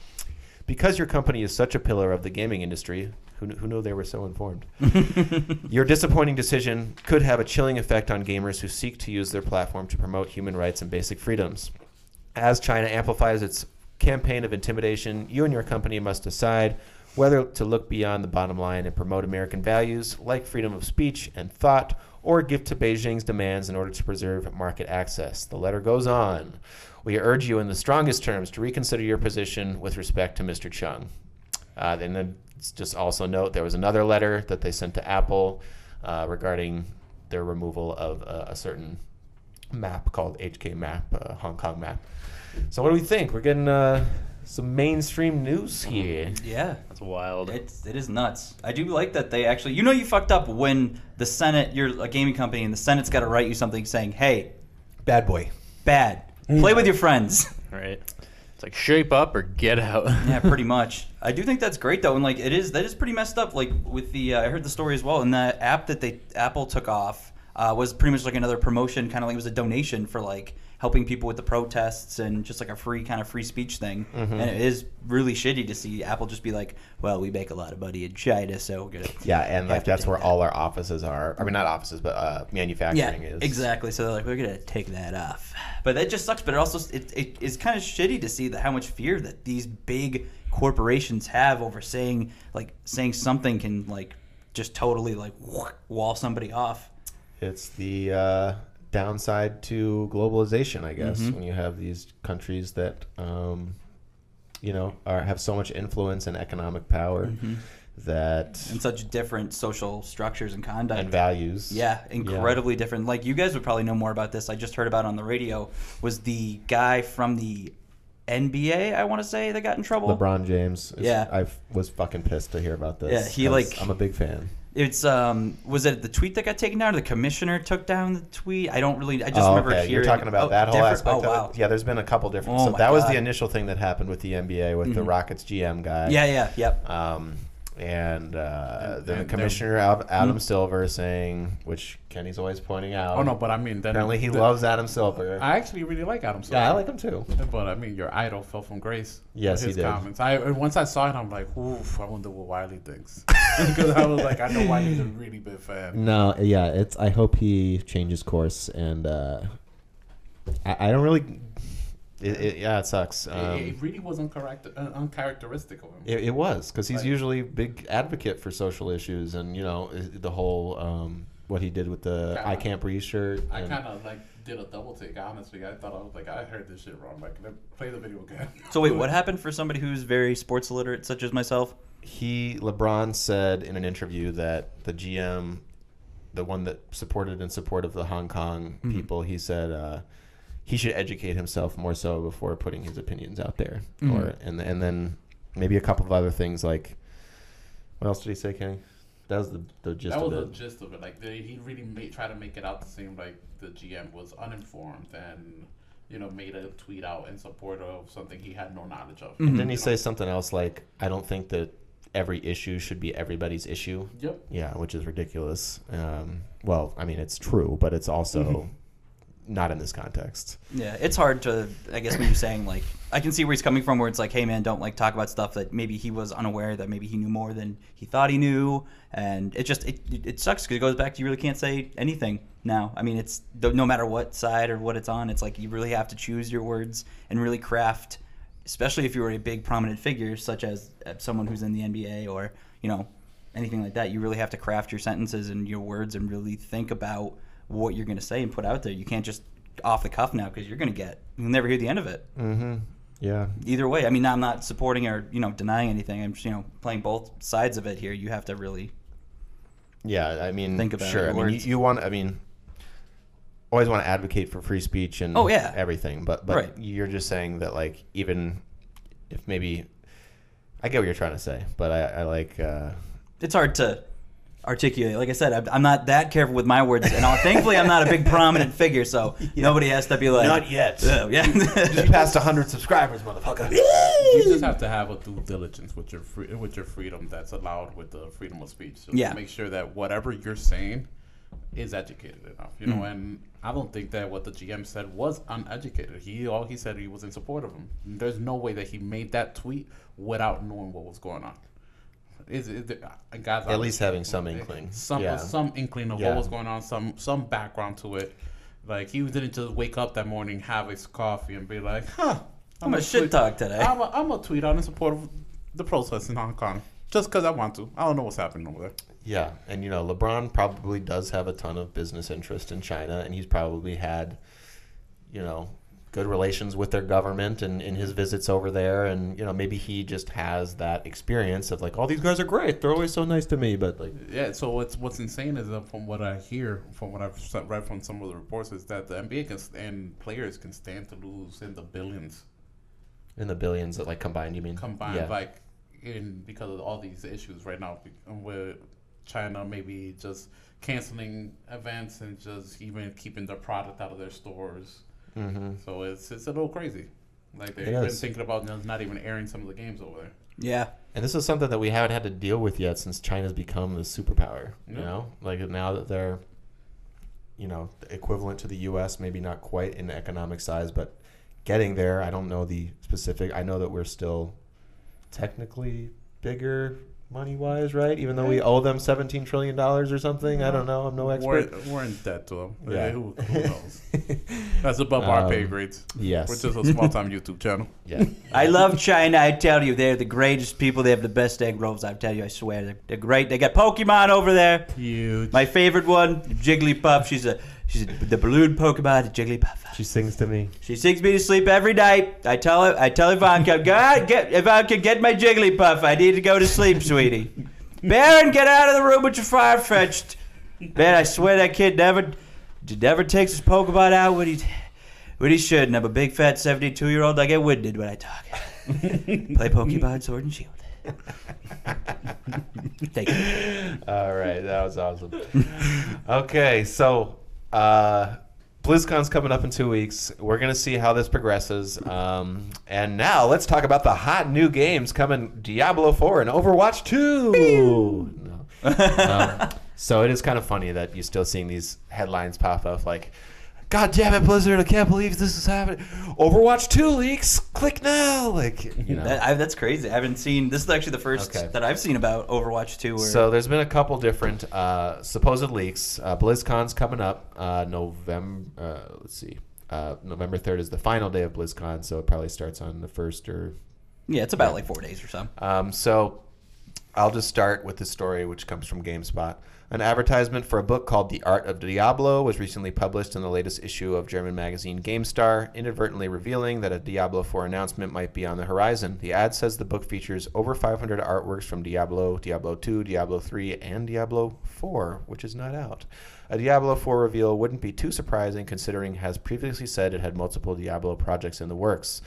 Because your company is such a pillar of the gaming industry, who, who knew they were so informed? Your disappointing decision could have a chilling effect on gamers who seek to use their platform to promote human rights and basic freedoms. As China amplifies its campaign of intimidation, you and your company must decide whether to look beyond the bottom line and promote American values like freedom of speech and thought, or give to Beijing's demands in order to preserve market access. The letter goes on. We urge you in the strongest terms to reconsider your position with respect to Mr. Chung. Uh, and then just also note there was another letter that they sent to Apple uh, regarding their removal of uh, a certain map called HK Map, uh, Hong Kong map. So what do we think? We're getting uh, some mainstream news here. Yeah. That's wild. It's it is nuts. I do like that they actually. You know, you fucked up when the Senate. You're a gaming company, and the Senate's got to write you something saying, "Hey, Bad boy. bad. Play with your friends." right? It's like shape up or get out. yeah, pretty much. I do think that's great though, and like it is that is pretty messed up. Like with the uh, I heard the story as well, and that app that they Apple took off uh, was pretty much like another promotion, kind of like it was a donation for like helping people with the protests and just like a free kind of free speech thing. Mm-hmm. And it is really shitty to see Apple just be like, "Well, we make a lot of money in China, so we're gonna." Yeah, and like that's where that." all our offices are. I mean, not offices, but uh, Yeah, manufacturing is. exactly. So they're like, we're gonna take that off, but that just sucks. But it also it, it is kind of shitty to see that how much fear that these big corporations have over saying like saying something can like just totally like wall somebody off. It's the uh, downside to globalization, I guess, Mm-hmm. when you have these countries that, um, you know, are have so much influence and economic power Mm-hmm. that and such different social structures and conduct. and values. Yeah, incredibly different. Like you guys would probably know more about this. I just heard about it on the radio. Was the guy from the NBA? I want to say that got in trouble. LeBron James. is- Yeah. I was fucking pissed to hear about this. Yeah, he like- I'm a big fan. It's um, was it the tweet that got taken down? Or the commissioner took down the tweet. I don't really. I just oh, remember okay. hearing. You're talking about oh, that whole different- aspect Oh wow. of it. Yeah, there's been a couple different. Oh so that was the initial thing that happened with the NBA with the Rockets GM guy. Yeah, yeah, yep. Um, and uh, And- the and commissioner Ad- Adam Silver saying, which Kenny's always pointing out. Oh no, but I mean, then apparently he the- loves Adam Silver. I actually really like Adam Silver. yeah, I like him too. But I mean, your idol fell from grace. Yes, with he his did. Comments. I and once I saw it, I'm like, oof. I wonder what Wiley thinks. Because I was like, I know Wiley's a really big fan. No, yeah, it's. I hope he changes course, and uh, I, I don't really. It, it, yeah, it sucks. It- Um, it, really was uncorrect, uh, uncharacteristic of him. It, it was because he's Like- usually big advocate for social issues, and you know the whole um, what he did with the Kinda. "I Can't Breathe" shirt. I kind of like did a double take. Honestly, I thought I was like, I heard this shit wrong. Like, let- play the video again. So wait, what happened for somebody who's very sports illiterate, such as myself? he LeBron said in an interview that the GM, the one that supported in support of the Hong Kong Mm-hmm. people, he said uh, he should educate himself more so before putting his opinions out there, Mm-hmm. or and and then maybe a couple of other things like what else did he say, Kenny? That was the the gist that of was it. the gist of it. Like, they, he really made, tried to make it out to seem like the GM was uninformed and you know made a tweet out in support of something he had no knowledge of. And then he You know? say something else like, "I don't think that every issue should be everybody's issue." Yep. Yeah, which is ridiculous. Um, well, I mean, it's true, but it's also Mm-hmm. Not in this context. Yeah, it's hard to. I guess when you're saying like, I can see where he's coming from, where it's like, hey man, don't like talk about stuff that maybe he was unaware that maybe he knew more than he thought he knew, and it just it, it sucks because it goes back to you really can't say anything now. I mean, it's no matter what side or what it's on, it's like you really have to choose your words and really craft, especially if you're a big prominent figure such as uh, someone who's in the NBA or you know anything like that. You really have to craft your sentences and your words and really think about what you're going to say and put out there. You can't just off the cuff now because you're going to get you'll never hear the end of it. Mm-hmm. Yeah. Either way, I mean, I'm not supporting or you know denying anything. I'm just, you know playing both sides of it here. You have to really Yeah, I mean, Think about sure. your I mean, you, you want. I mean, always want to advocate for free speech and Oh, yeah. everything, but but Right. you're just saying that like even if maybe I get what you're trying to say, but I, I like. Uh, it's hard to articulate. Like I said, I'm- I'm not that careful with my words, and thankfully, I'm not a big prominent figure, so nobody has to be like, Not yet. Yeah, yeah. just passed hundred subscribers, motherfucker. You just have to have a due diligence with your free, with your freedom that's allowed with the freedom of speech. So Yeah. make sure that whatever you're saying is educated enough. You Mm. know, and I don't think that what the GM said was uneducated. He all he said he was in support of him. There's no way that he made that tweet without knowing what was going on. Is, is there, uh, guys, At least having some inkling. some Yeah. some inkling of Yeah. what was going on, some some background to it. Like he didn't just wake up that morning, have his coffee, and be like, "Huh, I'm a gonna shit tweet- talk today." I'm a, I'm gonna tweet out in support of the protests in Hong Kong, just because I want to. I don't know what's happening over there. Yeah, and you know, LeBron probably does have a ton of business interest in China, and he's probably had, you know, good relations with their government and in his visits over there, and you know, maybe he just has that experience of like, all these guys are great, they're always so nice to me, but like, Yeah. So what's what's insane is that from what I hear, from what I've read from some of the reports, is that the NBA can and players can stand to lose in the billions in the billions that like combined, you mean? combined, Yeah. like in because of all these issues right now with China maybe just canceling events and just even keeping their product out of their stores. Mm-hmm. So it's it's a little crazy. Like they've been thinking about just not even airing some of the games over there. yeah, And this is something that we haven't had to deal with yet since China's become the superpower. You Yeah. know, like now that they're you know, equivalent to the U.S. Maybe not quite in economic size, but getting there. I don't know the specific. I know that we're still technically bigger money wise, right? Even though we owe them seventeen trillion dollars or something. I don't know. I'm no We're, expert. we're in debt to them. Yeah. Yeah. Who, who knows? That's above our pay Um, grades. Yes. We're just a small time YouTube channel. yeah. I love China. I tell you, they're the greatest people. They have the best egg rolls. I tell you, I swear, they're, they're great. They got Pokemon over there. Huge. My favorite one, Jigglypuff. She's a she's a, the balloon Pokemon, Jigglypuff. She sings to me. She sings me to sleep every night. I tell her, I tell Ivanka, God, get Ivanka, get my Jigglypuff. I need to go to sleep, sweetie. Barron, get out of the room with your fire fetched. Man, I swear that kid never, never takes his Pokemon out when he, when he should. And I'm a big fat 72 year old. I get winded when I talk. Play Pokemon Sword and Shield. Thank you. All right, that was awesome. okay, so uh, BlizzCon's coming up in two weeks. We're gonna see how this progresses. Um, and now let's talk about the hot new games coming: Diablo 4 and Overwatch 2. No. Um, so it is kind of funny that you're still seeing these headlines pop up like. God damn it, Blizzard! I can't believe this is happening. Overwatch 2 leaks. Click now. Like, you know. That, I, that's crazy. I haven't seen. This is actually the first Okay. that I've seen about Overwatch 2. Where, So there's been a couple different uh, supposed leaks. Uh, BlizzCon's coming up uh, November. Uh, let's see, uh, November third is the final day of BlizzCon, so it probably starts on the first or. yeah, it's about like four days or so. Um, so I'll just start with the story, which comes from GameSpot. An advertisement for a book called The Art of Diablo was recently published in the latest issue of German magazine GameStar, inadvertently revealing that a Diablo 4 announcement might be on the horizon. The ad says the book features over 500 artworks from Diablo, Diablo 2, Diablo 3, and Diablo 4, which is not out. A Diablo 4 reveal wouldn't be too surprising considering has previously said it had multiple Diablo projects in the works.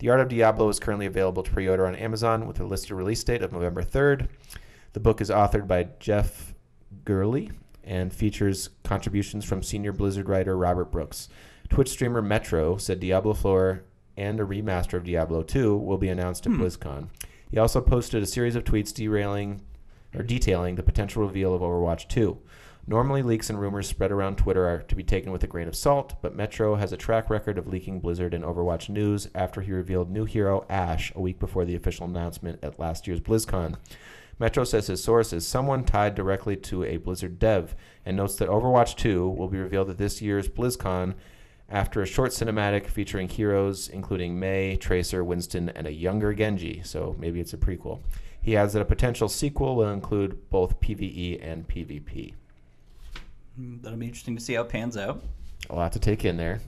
The Art of Diablo is currently available to pre order on Amazon with a listed release date of November 3rd. The book is authored by Jeff Gerli and features contributions from senior Blizzard writer Robert Brooks. Twitch streamer Metro said Diablo 4 and a remaster of Diablo 2 will be announced at hmm. BlizzCon. He also posted a series of tweets derailing or detailing the potential reveal of Overwatch 2. Normally, leaks and rumors spread around Twitter are to be taken with a grain of salt, but Metro has a track record of leaking Blizzard and Overwatch news after he revealed new hero Ash a week before the official announcement at last year's BlizzCon. Metro says his source is someone tied directly to a Blizzard dev and notes that Overwatch 2 will be revealed at this year's BlizzCon after a short cinematic featuring heroes including Mei, Tracer, Winston, and a younger Genji, so maybe it's a prequel. He adds that a potential sequel will include both PvE and PvP. That'll be interesting to see how it pans out. A lot to take in there.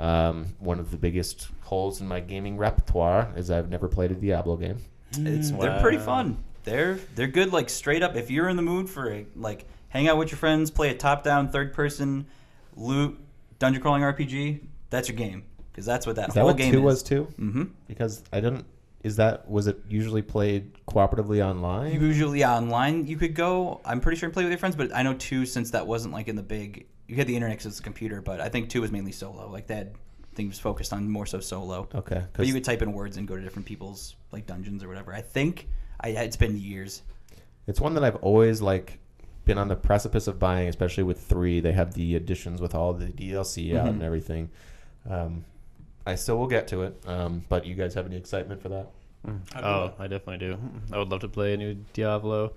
Um, one of the biggest holes in my gaming repertoire is I've never played a Diablo game. It's they're pretty fun. They're they're good. Like straight up, if you're in the mood for a like hang out with your friends, play a top-down third-person loot dungeon crawling RPG, that's your game because that's what that Is that whole what game two is. was too? Mm-hmm. Because I didn't. Is that was it usually played cooperatively online? Usually online, you could go. I'm pretty sure and play with your friends, but I know two since that wasn't like in the big. You had the internet because it's a computer, but I think two was mainly solo. Like that thing was focused on more so solo. Okay, But you could type in words and go to different people's like dungeons or whatever. I think I it's been years. it's one that I've always like been on the precipice of buying, especially with three. They have the additions with all the DLC out Mhm. and everything. Um, I still will get to it, um, but you guys have any excitement for that? I Oh. I definitely do. I would love to play a new Diablo,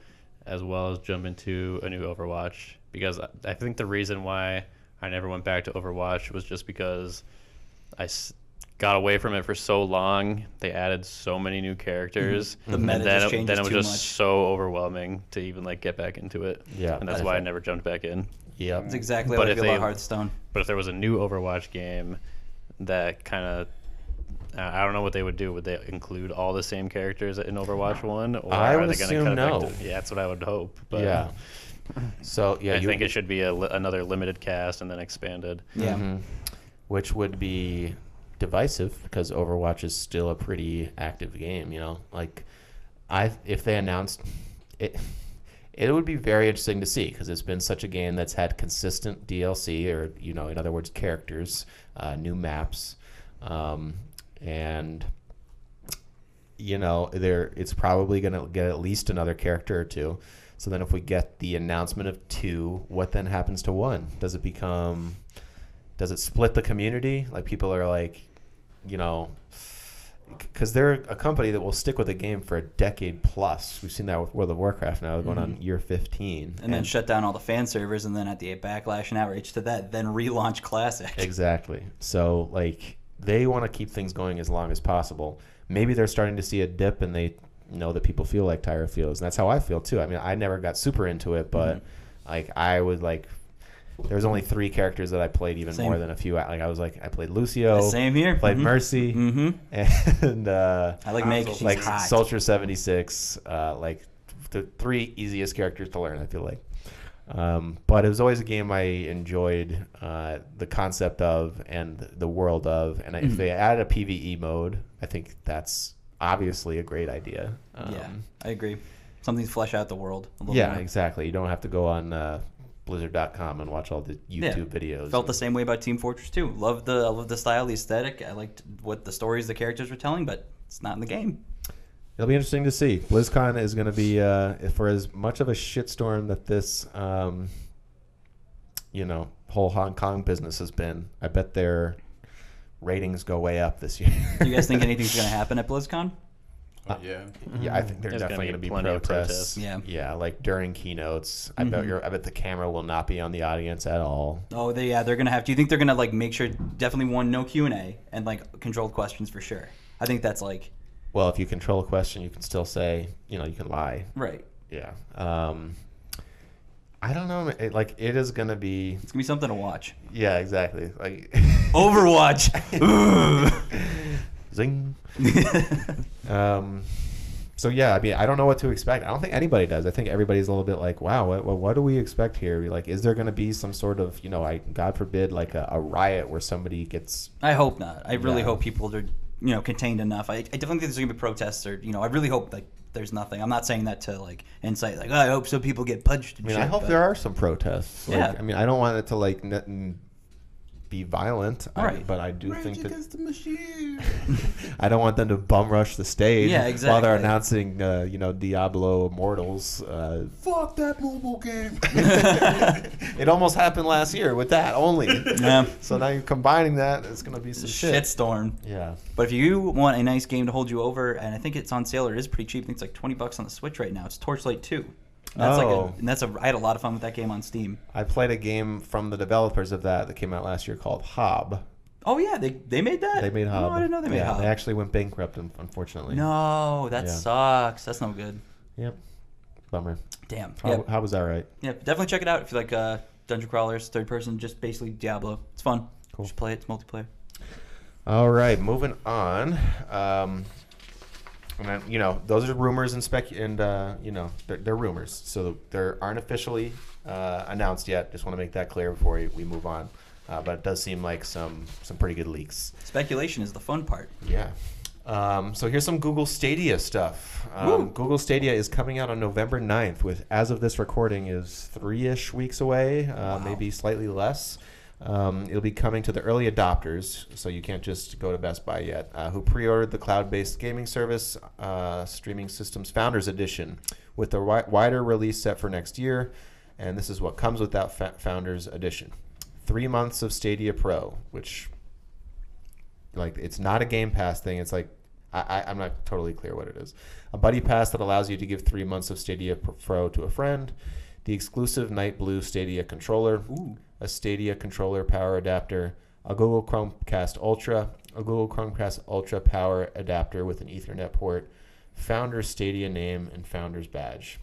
as well as jump into a new Overwatch because I- I think the reason why I never went back to Overwatch was just because I s- got away from it for so long. They added so many new characters, The and meta then just it, changes then it was too just much. so overwhelming to even like get back into it. Yeah, and that's I why I never jumped back in. Yeah, It's exactly But how I feel they- about Hearthstone. But if there was a new Overwatch game that kind of I don't know what they would do. Would they include all the same characters in Overwatch One, or I are they going to assume cut it back no. to? Yeah, that's what I would hope. But yeah. So yeah, I you, think it should be a, li- another limited cast and then expanded. Yeah. Mhm. which would be divisive because Overwatch is still a pretty active game. You know, like I if they announced it. It would be very interesting to see because it's been such a game that's had consistent DLC, or you know, in other words, characters, uh, new maps, um, and you know, there it's probably going to get at least another character or two. So then, if we get the announcement of two, what then happens to one? Does it become? Does it split the community? Like people are like, you know, because they're a company that will stick with a game for a decade plus. We've seen that with World of Warcraft now, going on year fifteen, And then shut down all the fan servers, and then at the backlash and outrage to that, then relaunch Classic. Exactly. So like they want to keep things going as long as possible. Maybe they're starting to see a dip and they know that people feel like Tyra feels. And that's how I feel too. I mean, I never got super into it, but Mm-hmm. like I would like there was only three characters that I played even Same. more than a few. Like I was like I played Lucio, Same here. played Mhm. Mercy, Mhm. and uh I like Meg. She's like hot. Soldier 76, uh, like the three easiest characters to learn, I feel like. Um, but it was always a game I enjoyed uh, the concept of and the world of. And Mm-hmm. if they add a PVE mode, I think that's obviously a great idea. Um, yeah, I agree. Something to flesh out the world a little yeah, more. exactly. You don't have to go on uh, Blizzard.com and watch all the YouTube videos. Felt the same way about Team Fortress 2. Loved the I loved the style, the aesthetic. I liked what the stories the characters were telling, but it's not in the game. It'll be interesting to see. BlizzCon is going to be uh, for as much of a shitstorm that this, um, you know, whole Hong Kong business has been. I bet their ratings go way up this year. Do you guys think anything's going to happen at BlizzCon? Oh, yeah. yeah, I think there's There's definitely gonna be going to be protests. protests. Yeah. yeah, like during keynotes. I bet Mhm. your, I bet the camera will not be on the audience at all. Oh, they yeah, they're going to have. Do you think they're going to like make sure definitely one no Q and A and like controlled questions for sure? I think that's like Well, if you control a question, you can still say, you know, you can lie. right. Yeah. Um, I don't know. It, like it is going to be. It's gonna be something to watch. Yeah, exactly. Like Overwatch. Zing. Um, so yeah, I mean, I don't know what to expect. I don't think anybody does. I think everybody's a little bit like, wow, what, what, what do we expect here? Like, is there going to be some sort of, you know, I God forbid, like a, a riot where somebody gets? I hope not. I really Yeah. hope people are, you know, contained enough. I, I definitely think there's gonna be protests, or you know, I really hope like there's nothing. I'm not saying that to like incite, like oh, I hope some people get punched. I mean, shit, I hope but- there are some protests. Like, Yeah. I mean, I don't want it to like n- be violent, I- but I do Rage think that the machine. I don't want them to bum rush the stage Yeah, while they're announcing, uh, you know, Diablo Immortals. Uh, Fuck that mobile game. it almost happened last year with that only. Yeah. So now you're combining that. It's gonna be some shit. Shitstorm. Yeah. But if you want a nice game to hold you over, and I think it's on sale or it is pretty cheap. I think it's like twenty bucks on the Switch right now. It's Torchlight Two. That's like Oh. a, and that's a. I had a lot of fun with that game on Steam. I played a game from the developers of that that came out last year called Hob. Oh yeah, they they made that. They made Hob. No, I didn't know they made yeah, Hob. They actually went bankrupt, unfortunately. no, that Yeah. sucks. That's no good. Yep. Bummer. Damn. How, Yeah, how was that right? yeah. Definitely check it out if you like uh, dungeon crawlers, third person, just basically Diablo. It's fun. Cool. Just play it. It's multiplayer. All right, moving on. Um, and then, you know, those are rumors and spec, and uh, you know, they're, they're rumors, so they aren't officially uh, announced yet. Just want to make that clear before we, we move on. Uh, but it does seem like some some pretty good leaks. Speculation is the fun part. Yeah. Um, so here's some Google Stadia stuff. Um, Google Stadia is coming out on November 9th, with as of this recording is three-ish weeks away, uh, maybe slightly less. Um, it'll be coming to the early adopters, so you can't just go to Best Buy yet. Uh, who pre-ordered the cloud-based gaming service, uh, Streaming Systems Founders Edition, with a wi- wider release set for next year. And this is what comes with that fa- Founders Edition: three months of Stadia Pro, which like it's not a game pass thing. It's like I, i'm not totally clear what it is. A buddy pass that allows you to give three months of stadia pro to a friend. The exclusive night blue stadia controller a stadia controller power adapter a google chromecast ultra a google chromecast ultra power adapter with an ethernet port founders stadia name and founders badge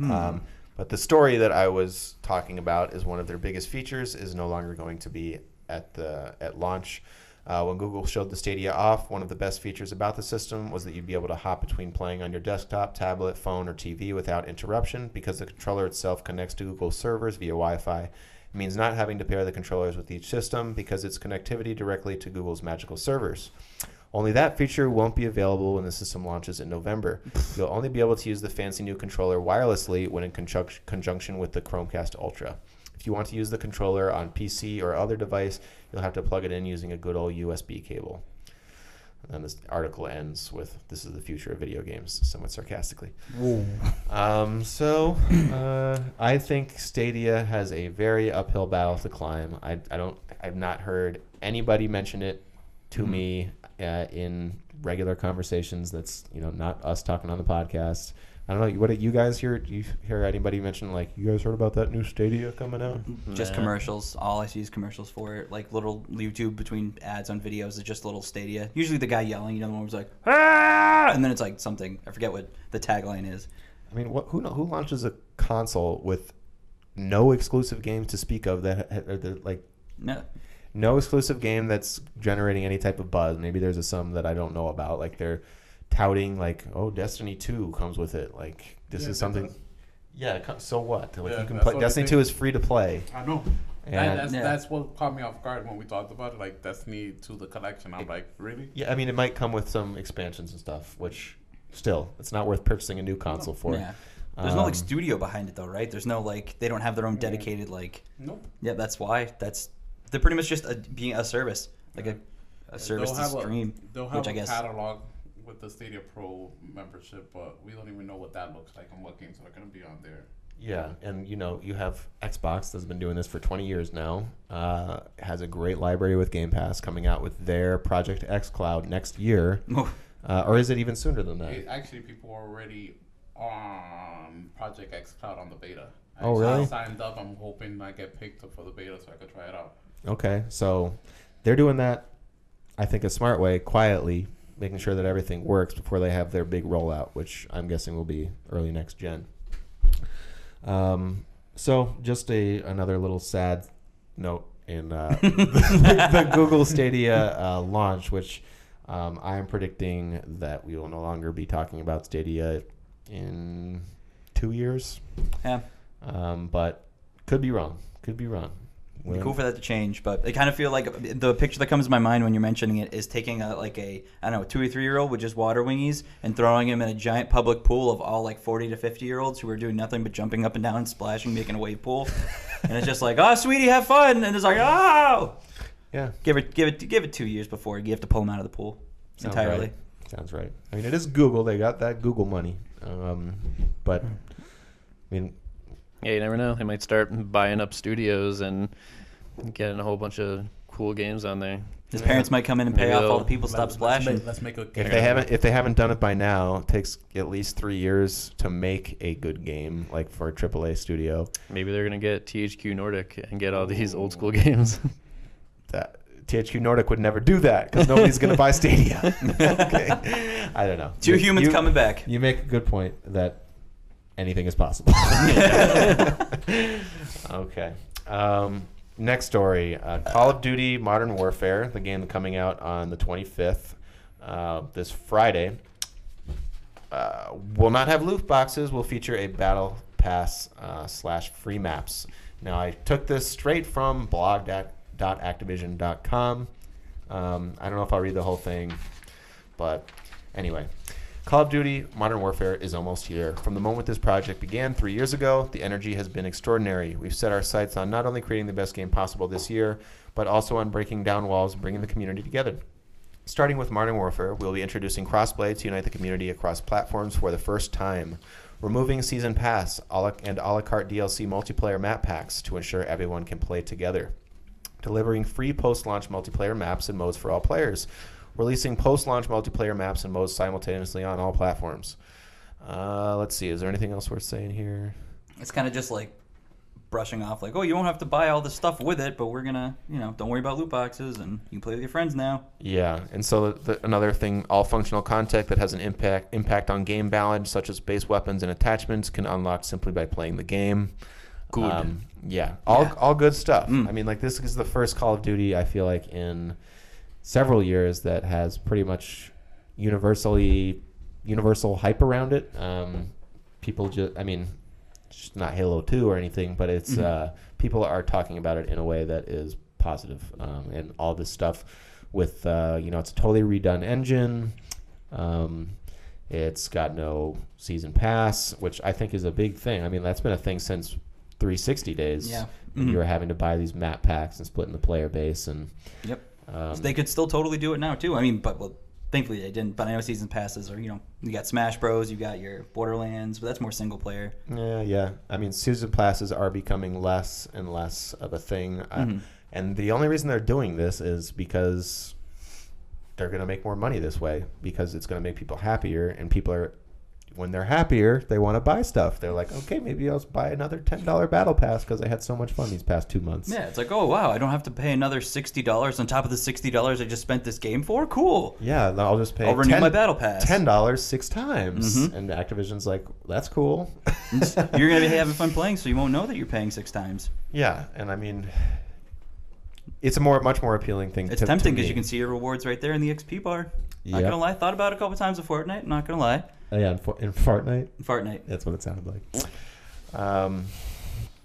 um, but the story that I was talking about is one of their biggest features is no longer going to be at the at launch. Uh, when Google showed the Stadia off, one of the best features about the system was that you'd be able to hop between playing on your desktop, tablet, phone, or TV without interruption because the controller itself connects to Google servers via Wi-Fi. It means not having to pair the controllers with each system because it's connectivity directly to Google's magical servers. Only that feature won't be available when the system launches in November. You'll only be able to use the fancy new controller wirelessly when in conjunc- conjunction with the Chromecast Ultra. If you want to use the controller on PC or other device, you'll have to plug it in using a good old USB cable. And then this article ends with "This is the future of video games," somewhat sarcastically. Um, so uh, I think Stadia has a very uphill battle to climb. I, I don't I've not heard anybody mention it to me uh, in regular conversations. That's you know not us talking on the podcast. I don't know. What did you guys hear? Do you hear anybody mention like you guys heard about that new Stadia coming out? Just Nah. commercials. All I see is commercials for it. Like little YouTube between ads on videos is just little Stadia. Usually the guy yelling, you know, the one who's like, ah! and then it's like something. I forget what the tagline is. I mean, what, who who launches a console with no exclusive games to speak of that, ha- are the, like No, no exclusive game that's generating any type of buzz. Maybe there's a some that I don't know about. Like they're touting like, oh, Destiny Two comes with it. Like this Yeah, is something. Yeah, co- so what? Like Yeah, you can play. Destiny. Two is free to play. I know. And- And that's, Yeah. that's what caught me off guard when we talked about it, like Destiny Two the collection. I'm like, really? Yeah, I mean it might come with some expansions and stuff, which still it's not worth purchasing a new console for. yeah. There's no like Um, studio behind it though, right? There's no like they don't have their own dedicated like. Nope. Yeah, that's why. That's they're pretty much just a, being a service, like a, a service They'll to stream, A, they'll have which I a guess. catalog with the Stadia Pro membership, but we don't even know what that looks like and what games are going to be on there. Yeah, and you know you have Xbox that's been doing this for 20 years now. Uh, has a great library with Game Pass coming out with their Project xCloud next year, uh, or is it even sooner than that? Hey, actually, people are already on Project xCloud on the beta. I Oh, actually really? signed up. I'm hoping I get picked up for the beta so I could try it out. Okay, so they're doing that. I think a smart way, quietly, making sure that everything works before they have their big rollout, which I'm guessing will be early next gen. Um, so just a another little sad note in uh, the, the Google Stadia uh, launch, which um, I am predicting that we will no longer be talking about Stadia in two years, Yeah, um, but could be wrong. Could be wrong. It'd be cool for that to change, but I kind of feel like the picture that comes to my mind when you're mentioning it is taking a like a I don't know a two or three year old with just water wingies and throwing him in a giant public pool of all like 40 to 50 year olds who are doing nothing but jumping up and down, and splashing, making a wave pool, and it's just like oh sweetie have fun, and it's like oh yeah. give it give it give it two years before you have to pull him out of the pool Sounds entirely. Right. Sounds right. I mean, it is Google. They got that Google money. Um, but I mean, Yeah, you never know. They might start buying up studios and getting a whole bunch of cool games on there. His parents might come in and pay Maybe off all the people stop Let's- splashing. Let's make, let's make a if they haven't if they haven't done it by now, it takes at least three years to make a good game, like for a AAA studio. Maybe they're gonna get THQ Nordic and get all these old school games. That THQ Nordic would never do that because nobody's going to buy Stadia. okay. I don't know. Two You- humans you- coming back. You make a good point that anything is possible. okay. Um, next story uh, Call of Duty Modern Warfare, the game coming out on the 25th, uh, this Friday, uh, will not have loot boxes, will feature a battle pass uh, slash free maps. Now, I took this straight from blog.activision.com. Um, I don't know if I'll read the whole thing, but anyway. Call of Duty Modern Warfare is almost here. From the moment this project began three years ago, the energy has been extraordinary. We've set our sights on not only creating the best game possible this year, but also on breaking down walls and bringing the community together. Starting with Modern Warfare, we'll be introducing crossplay to unite the community across platforms for the first time, removing Season Pass and a la carte DLC multiplayer map packs to ensure everyone can play together, delivering free post launch multiplayer maps and modes for all players, releasing post launch multiplayer maps and modes simultaneously on all platforms. Uh, let's see, is there anything else worth saying here? It's kind of just like brushing off, like, oh, you won't have to buy all this stuff with it, but we're gonna, you know, don't worry about loot boxes, and you can play with your friends now. Yeah, and so the, another thing, all functional content that has an impact impact on game balance, such as base weapons and attachments, can unlock simply by playing the game. Good. yeah, all Yeah. all good stuff. Mm. I mean, like this is the first Call of Duty I feel like in several years that has pretty much universally universal hype around it. Um, people just, I mean, it's not Halo Two or anything, but it's Mhm. uh, people are talking about it in a way that is positive, um, and all this stuff with uh, you know it's a totally redone engine. Um, it's got no season pass, which I think is a big thing. I mean, that's been a thing since 360 days. Yeah. when Mhm. You were having to buy these map packs and splitting the player base, and Yep. Um, they could still totally do it now too. I mean, but well, Thankfully they didn't, but I know season passes are you know you got Smash Bros, you got your Borderlands, but that's more single player. Yeah, yeah. I mean, season passes are becoming less and less of a thing, I- Mhm. and the only reason they're doing this is because they're going to make more money this way because it's going to make people happier, and people are when they're happier, they want to buy stuff. They're like, okay, maybe I'll buy another ten dollar battle pass because I had so much fun these past two months. Yeah, it's like oh wow, I don't have to pay another sixty dollars on top of the sixty dollars I just spent this game for. Cool. Yeah, I'll just pay. I'll renew my battle pass. Ten dollars six times, Mhm. and Activision's like, that's cool. You're gonna be having fun playing, so you won't know that you're paying six times. yeah, and I mean, it's a more, much more appealing thing. It's to, tempting because you can see your rewards right there in the XP bar. Not Yep. gonna lie, thought about it a couple times with Fortnite. Not gonna lie, Oh, yeah, in, Fo- in Fortnite. Fortnite. That's what it sounded like. Um,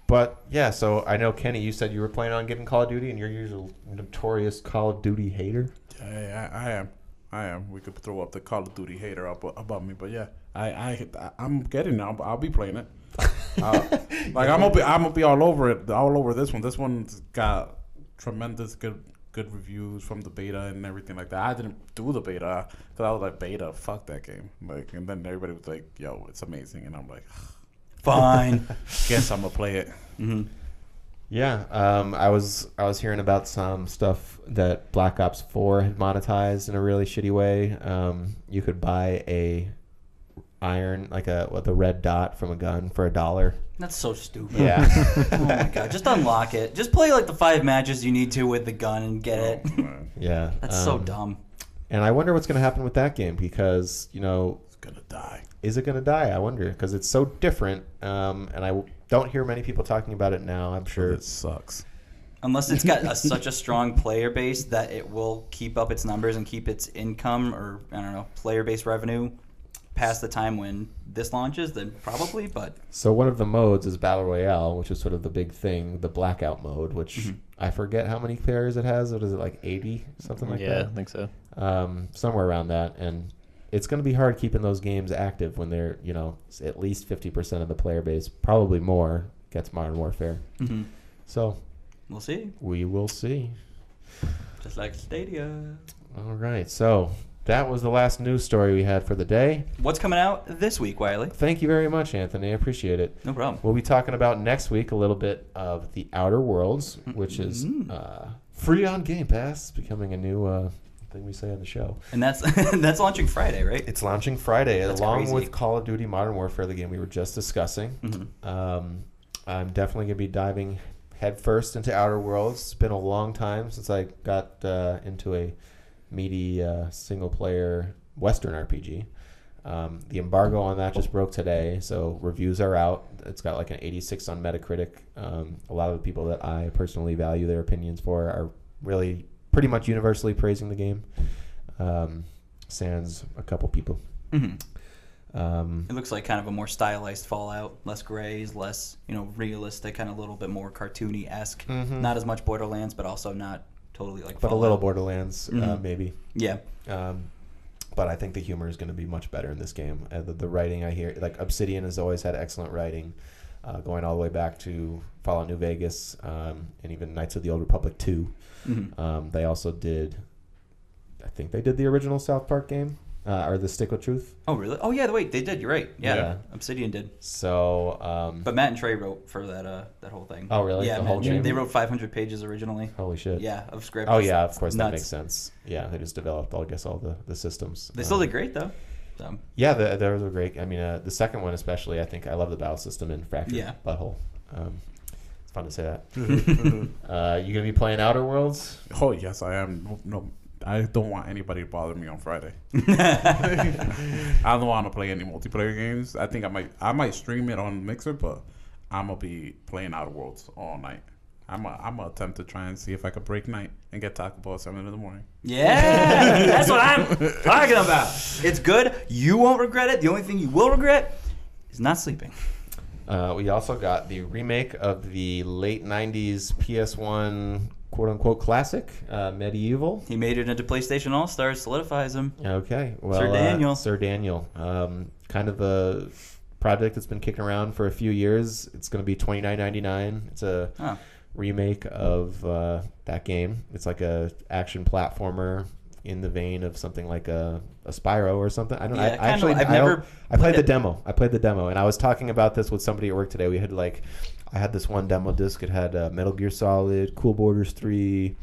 but yeah, so I know Kenny, you said you were planning on getting Call of Duty, and you're usual notorious Call of Duty hater. Yeah, I, I am. I am. We could throw up the Call of Duty hater up above me, but yeah, I, I, I'm getting now. But I'll be playing it. Uh, like I'm gonna be, I'm gonna be all over it, all over this one. This one's got tremendous good, good reviews from the beta and everything like that. I didn't do the beta because I was like, beta, fuck that game. Like, and then everybody was like, yo, it's amazing, and I'm like, Fine. guess I'm gonna play it. hmm Yeah, um, I was I was hearing about some stuff that Black Ops Four had monetized in a really shitty way. Um, you could buy a iron like a with a red dot from a gun for a dollar. That's so stupid. Yeah. oh my god, just unlock it. Just play like the five matches you need to with the gun and get it. Oh, yeah. That's so um, dumb. And I wonder what's going to happen with that game because you know it's gonna die. is it going to die? I wonder because it's so different, um, and I don't hear many people talking about it now. I'm sure. It sucks. Unless it's got a, such a strong player base that it will keep up its numbers and keep its income or I don't know player base revenue past the time when this launches, then probably. But So one of the modes is battle royale, which is sort of the big thing, the blackout mode, which Mm-hmm. I forget how many players it has. What is it like eighty something like yeah, I think so. Um, somewhere around that, and it's going to be hard keeping those games active when they're you know at least fifty percent of the player base, probably more, gets Modern Warfare. mhm, So we'll see. we will see. Just like Stadia. All right, so that was the last news story we had for the day. What's coming out this week, Wiley? Thank you very much, Anthony. I appreciate it. No problem. We'll be talking about next week a little bit of the Outer Worlds, which is Mhm. uh, free on Game Pass, becoming a new uh, thing we say on the show. And that's that's launching Friday, right? It's launching Friday, That's along crazy. with Call of Duty Modern Warfare, the game we were just discussing. Mhm. Um, I'm definitely going to be diving headfirst into Outer Worlds. It's been a long time since I got uh, into a meaty uh, single player Western RPG. Um, the embargo on that just broke today, so reviews are out. It's got like an 86 on Metacritic. Um, a lot of the people that I personally value their opinions for are really pretty much universally praising the game. Um, sans a couple people. Mhm. Um, It looks like kind of a more stylized Fallout, less grays, less you know realistic, kind of a little bit more cartoony esque. Mhm. Not as much Borderlands, but also not totally like. but a little Borderlands, uh, Mhm. maybe. Yeah. Um, but I think the humor is going to be much better in this game. Uh, the, the writing I hear, like Obsidian has always had excellent writing, uh, going all the way back to Fallout New Vegas um, and even Knights of the Old Republic 2. Mhm. Um, they also did, I think they did the original South Park game, uh, or the Stick with Truth. Oh really? Oh yeah. Wait, they did. You're right. Yeah. Yeah. Obsidian did. So, um, But Matt and Trey wrote for that uh that whole thing. Oh, really? Yeah. The Matt whole and Trey- game? They wrote 500 pages originally. holy shit. Yeah, of script. Oh yeah, of course that Nuts. makes sense. Yeah, they just developed, I guess, all the, the systems. They still Um, did great though. So Yeah, the, those were great. I mean, uh, the second one especially. I think I love the battle system in Fractured Yeah. But Whole. Um, it's fun to say that. uh, you gonna be playing Outer Worlds? Oh yes, I am. No, no, I don't want anybody to bother me on Friday. I don't want to play any multiplayer games. I think I might I might stream it on Mixer, but I'm gonna be playing Outer Worlds all night. I'm a, I'm gonna attempt to try and see if I could break night and get Taco Bell at seven in the morning. yeah, that's what I'm talking about. It's good. You won't regret it. The only thing you will regret is not sleeping. Uh, we also got the remake of the late '90s PS1 quote unquote classic, uh, MediEvil. He made it into PlayStation All Stars, solidifies him. Okay, well, Sir uh, Daniel. Sir Daniel, um, kind of a project that's been kicking around for a few years. It's going to be twenty nine ninety nine. It's a Oh. remake of uh, that game. It's like a action platformer in the vein of something like a, a Spyro or something. I don't. Yeah, I, I actually. I've I, never I played played the demo. I played the demo, and I was talking about this with somebody at work today. We had like, I had this one demo disc. It had uh, Metal Gear Solid, Cool Borders Three,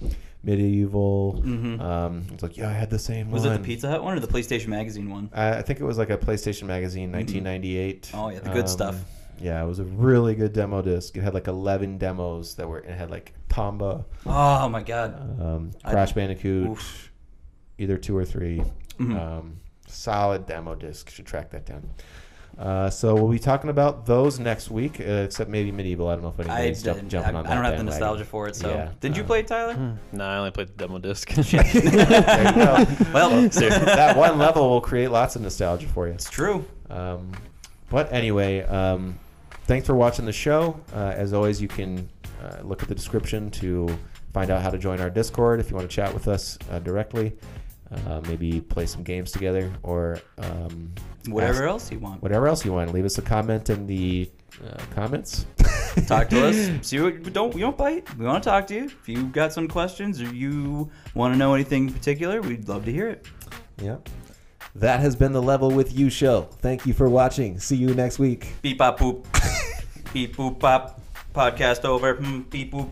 MediEvil. Mhm. Um, it's like, yeah, I had the same one. Was one. it the Pizza Hut one or the PlayStation Magazine one? I I think it was like a PlayStation Magazine, 1998. Oh, yeah, the good stuff. Yeah, it was a really good demo disc. It had like 11 demos that were. It had like Tomba, Oh my god. um, I- Crash Bandicoot, Oof. either two or 3 Mhm. Um, solid demo disc. Should track that down. Uh, so we'll be talking about those next week, uh, except maybe MediEvil. I don't know if I, anybody's jump, didn't- jumping I, on that. I don't have the bandwagon. nostalgia for it. So, Yeah, did you uh, play it, Tyler? No, I only played the demo disc. There you go. well, that one level will create lots of nostalgia for you. it's true. Um, but anyway, um, thanks for watching the show. Uh, as always, you can uh, look at the description to find out how to join our Discord if you want to chat with us uh, directly. Uh, maybe play some games together or um, Whatever ask- else you want. whatever else you want. Leave us a comment in the uh, comments. talk to us. See what we don't we don't bite. We want to talk to you. If you got some questions or you want to know anything in particular, we'd love to hear it. Yeah. That has been the Level with You show. Thank you for watching. See you next week. Beep bop boop. Beep boop bop. Podcast over. Hmm, Beep boop.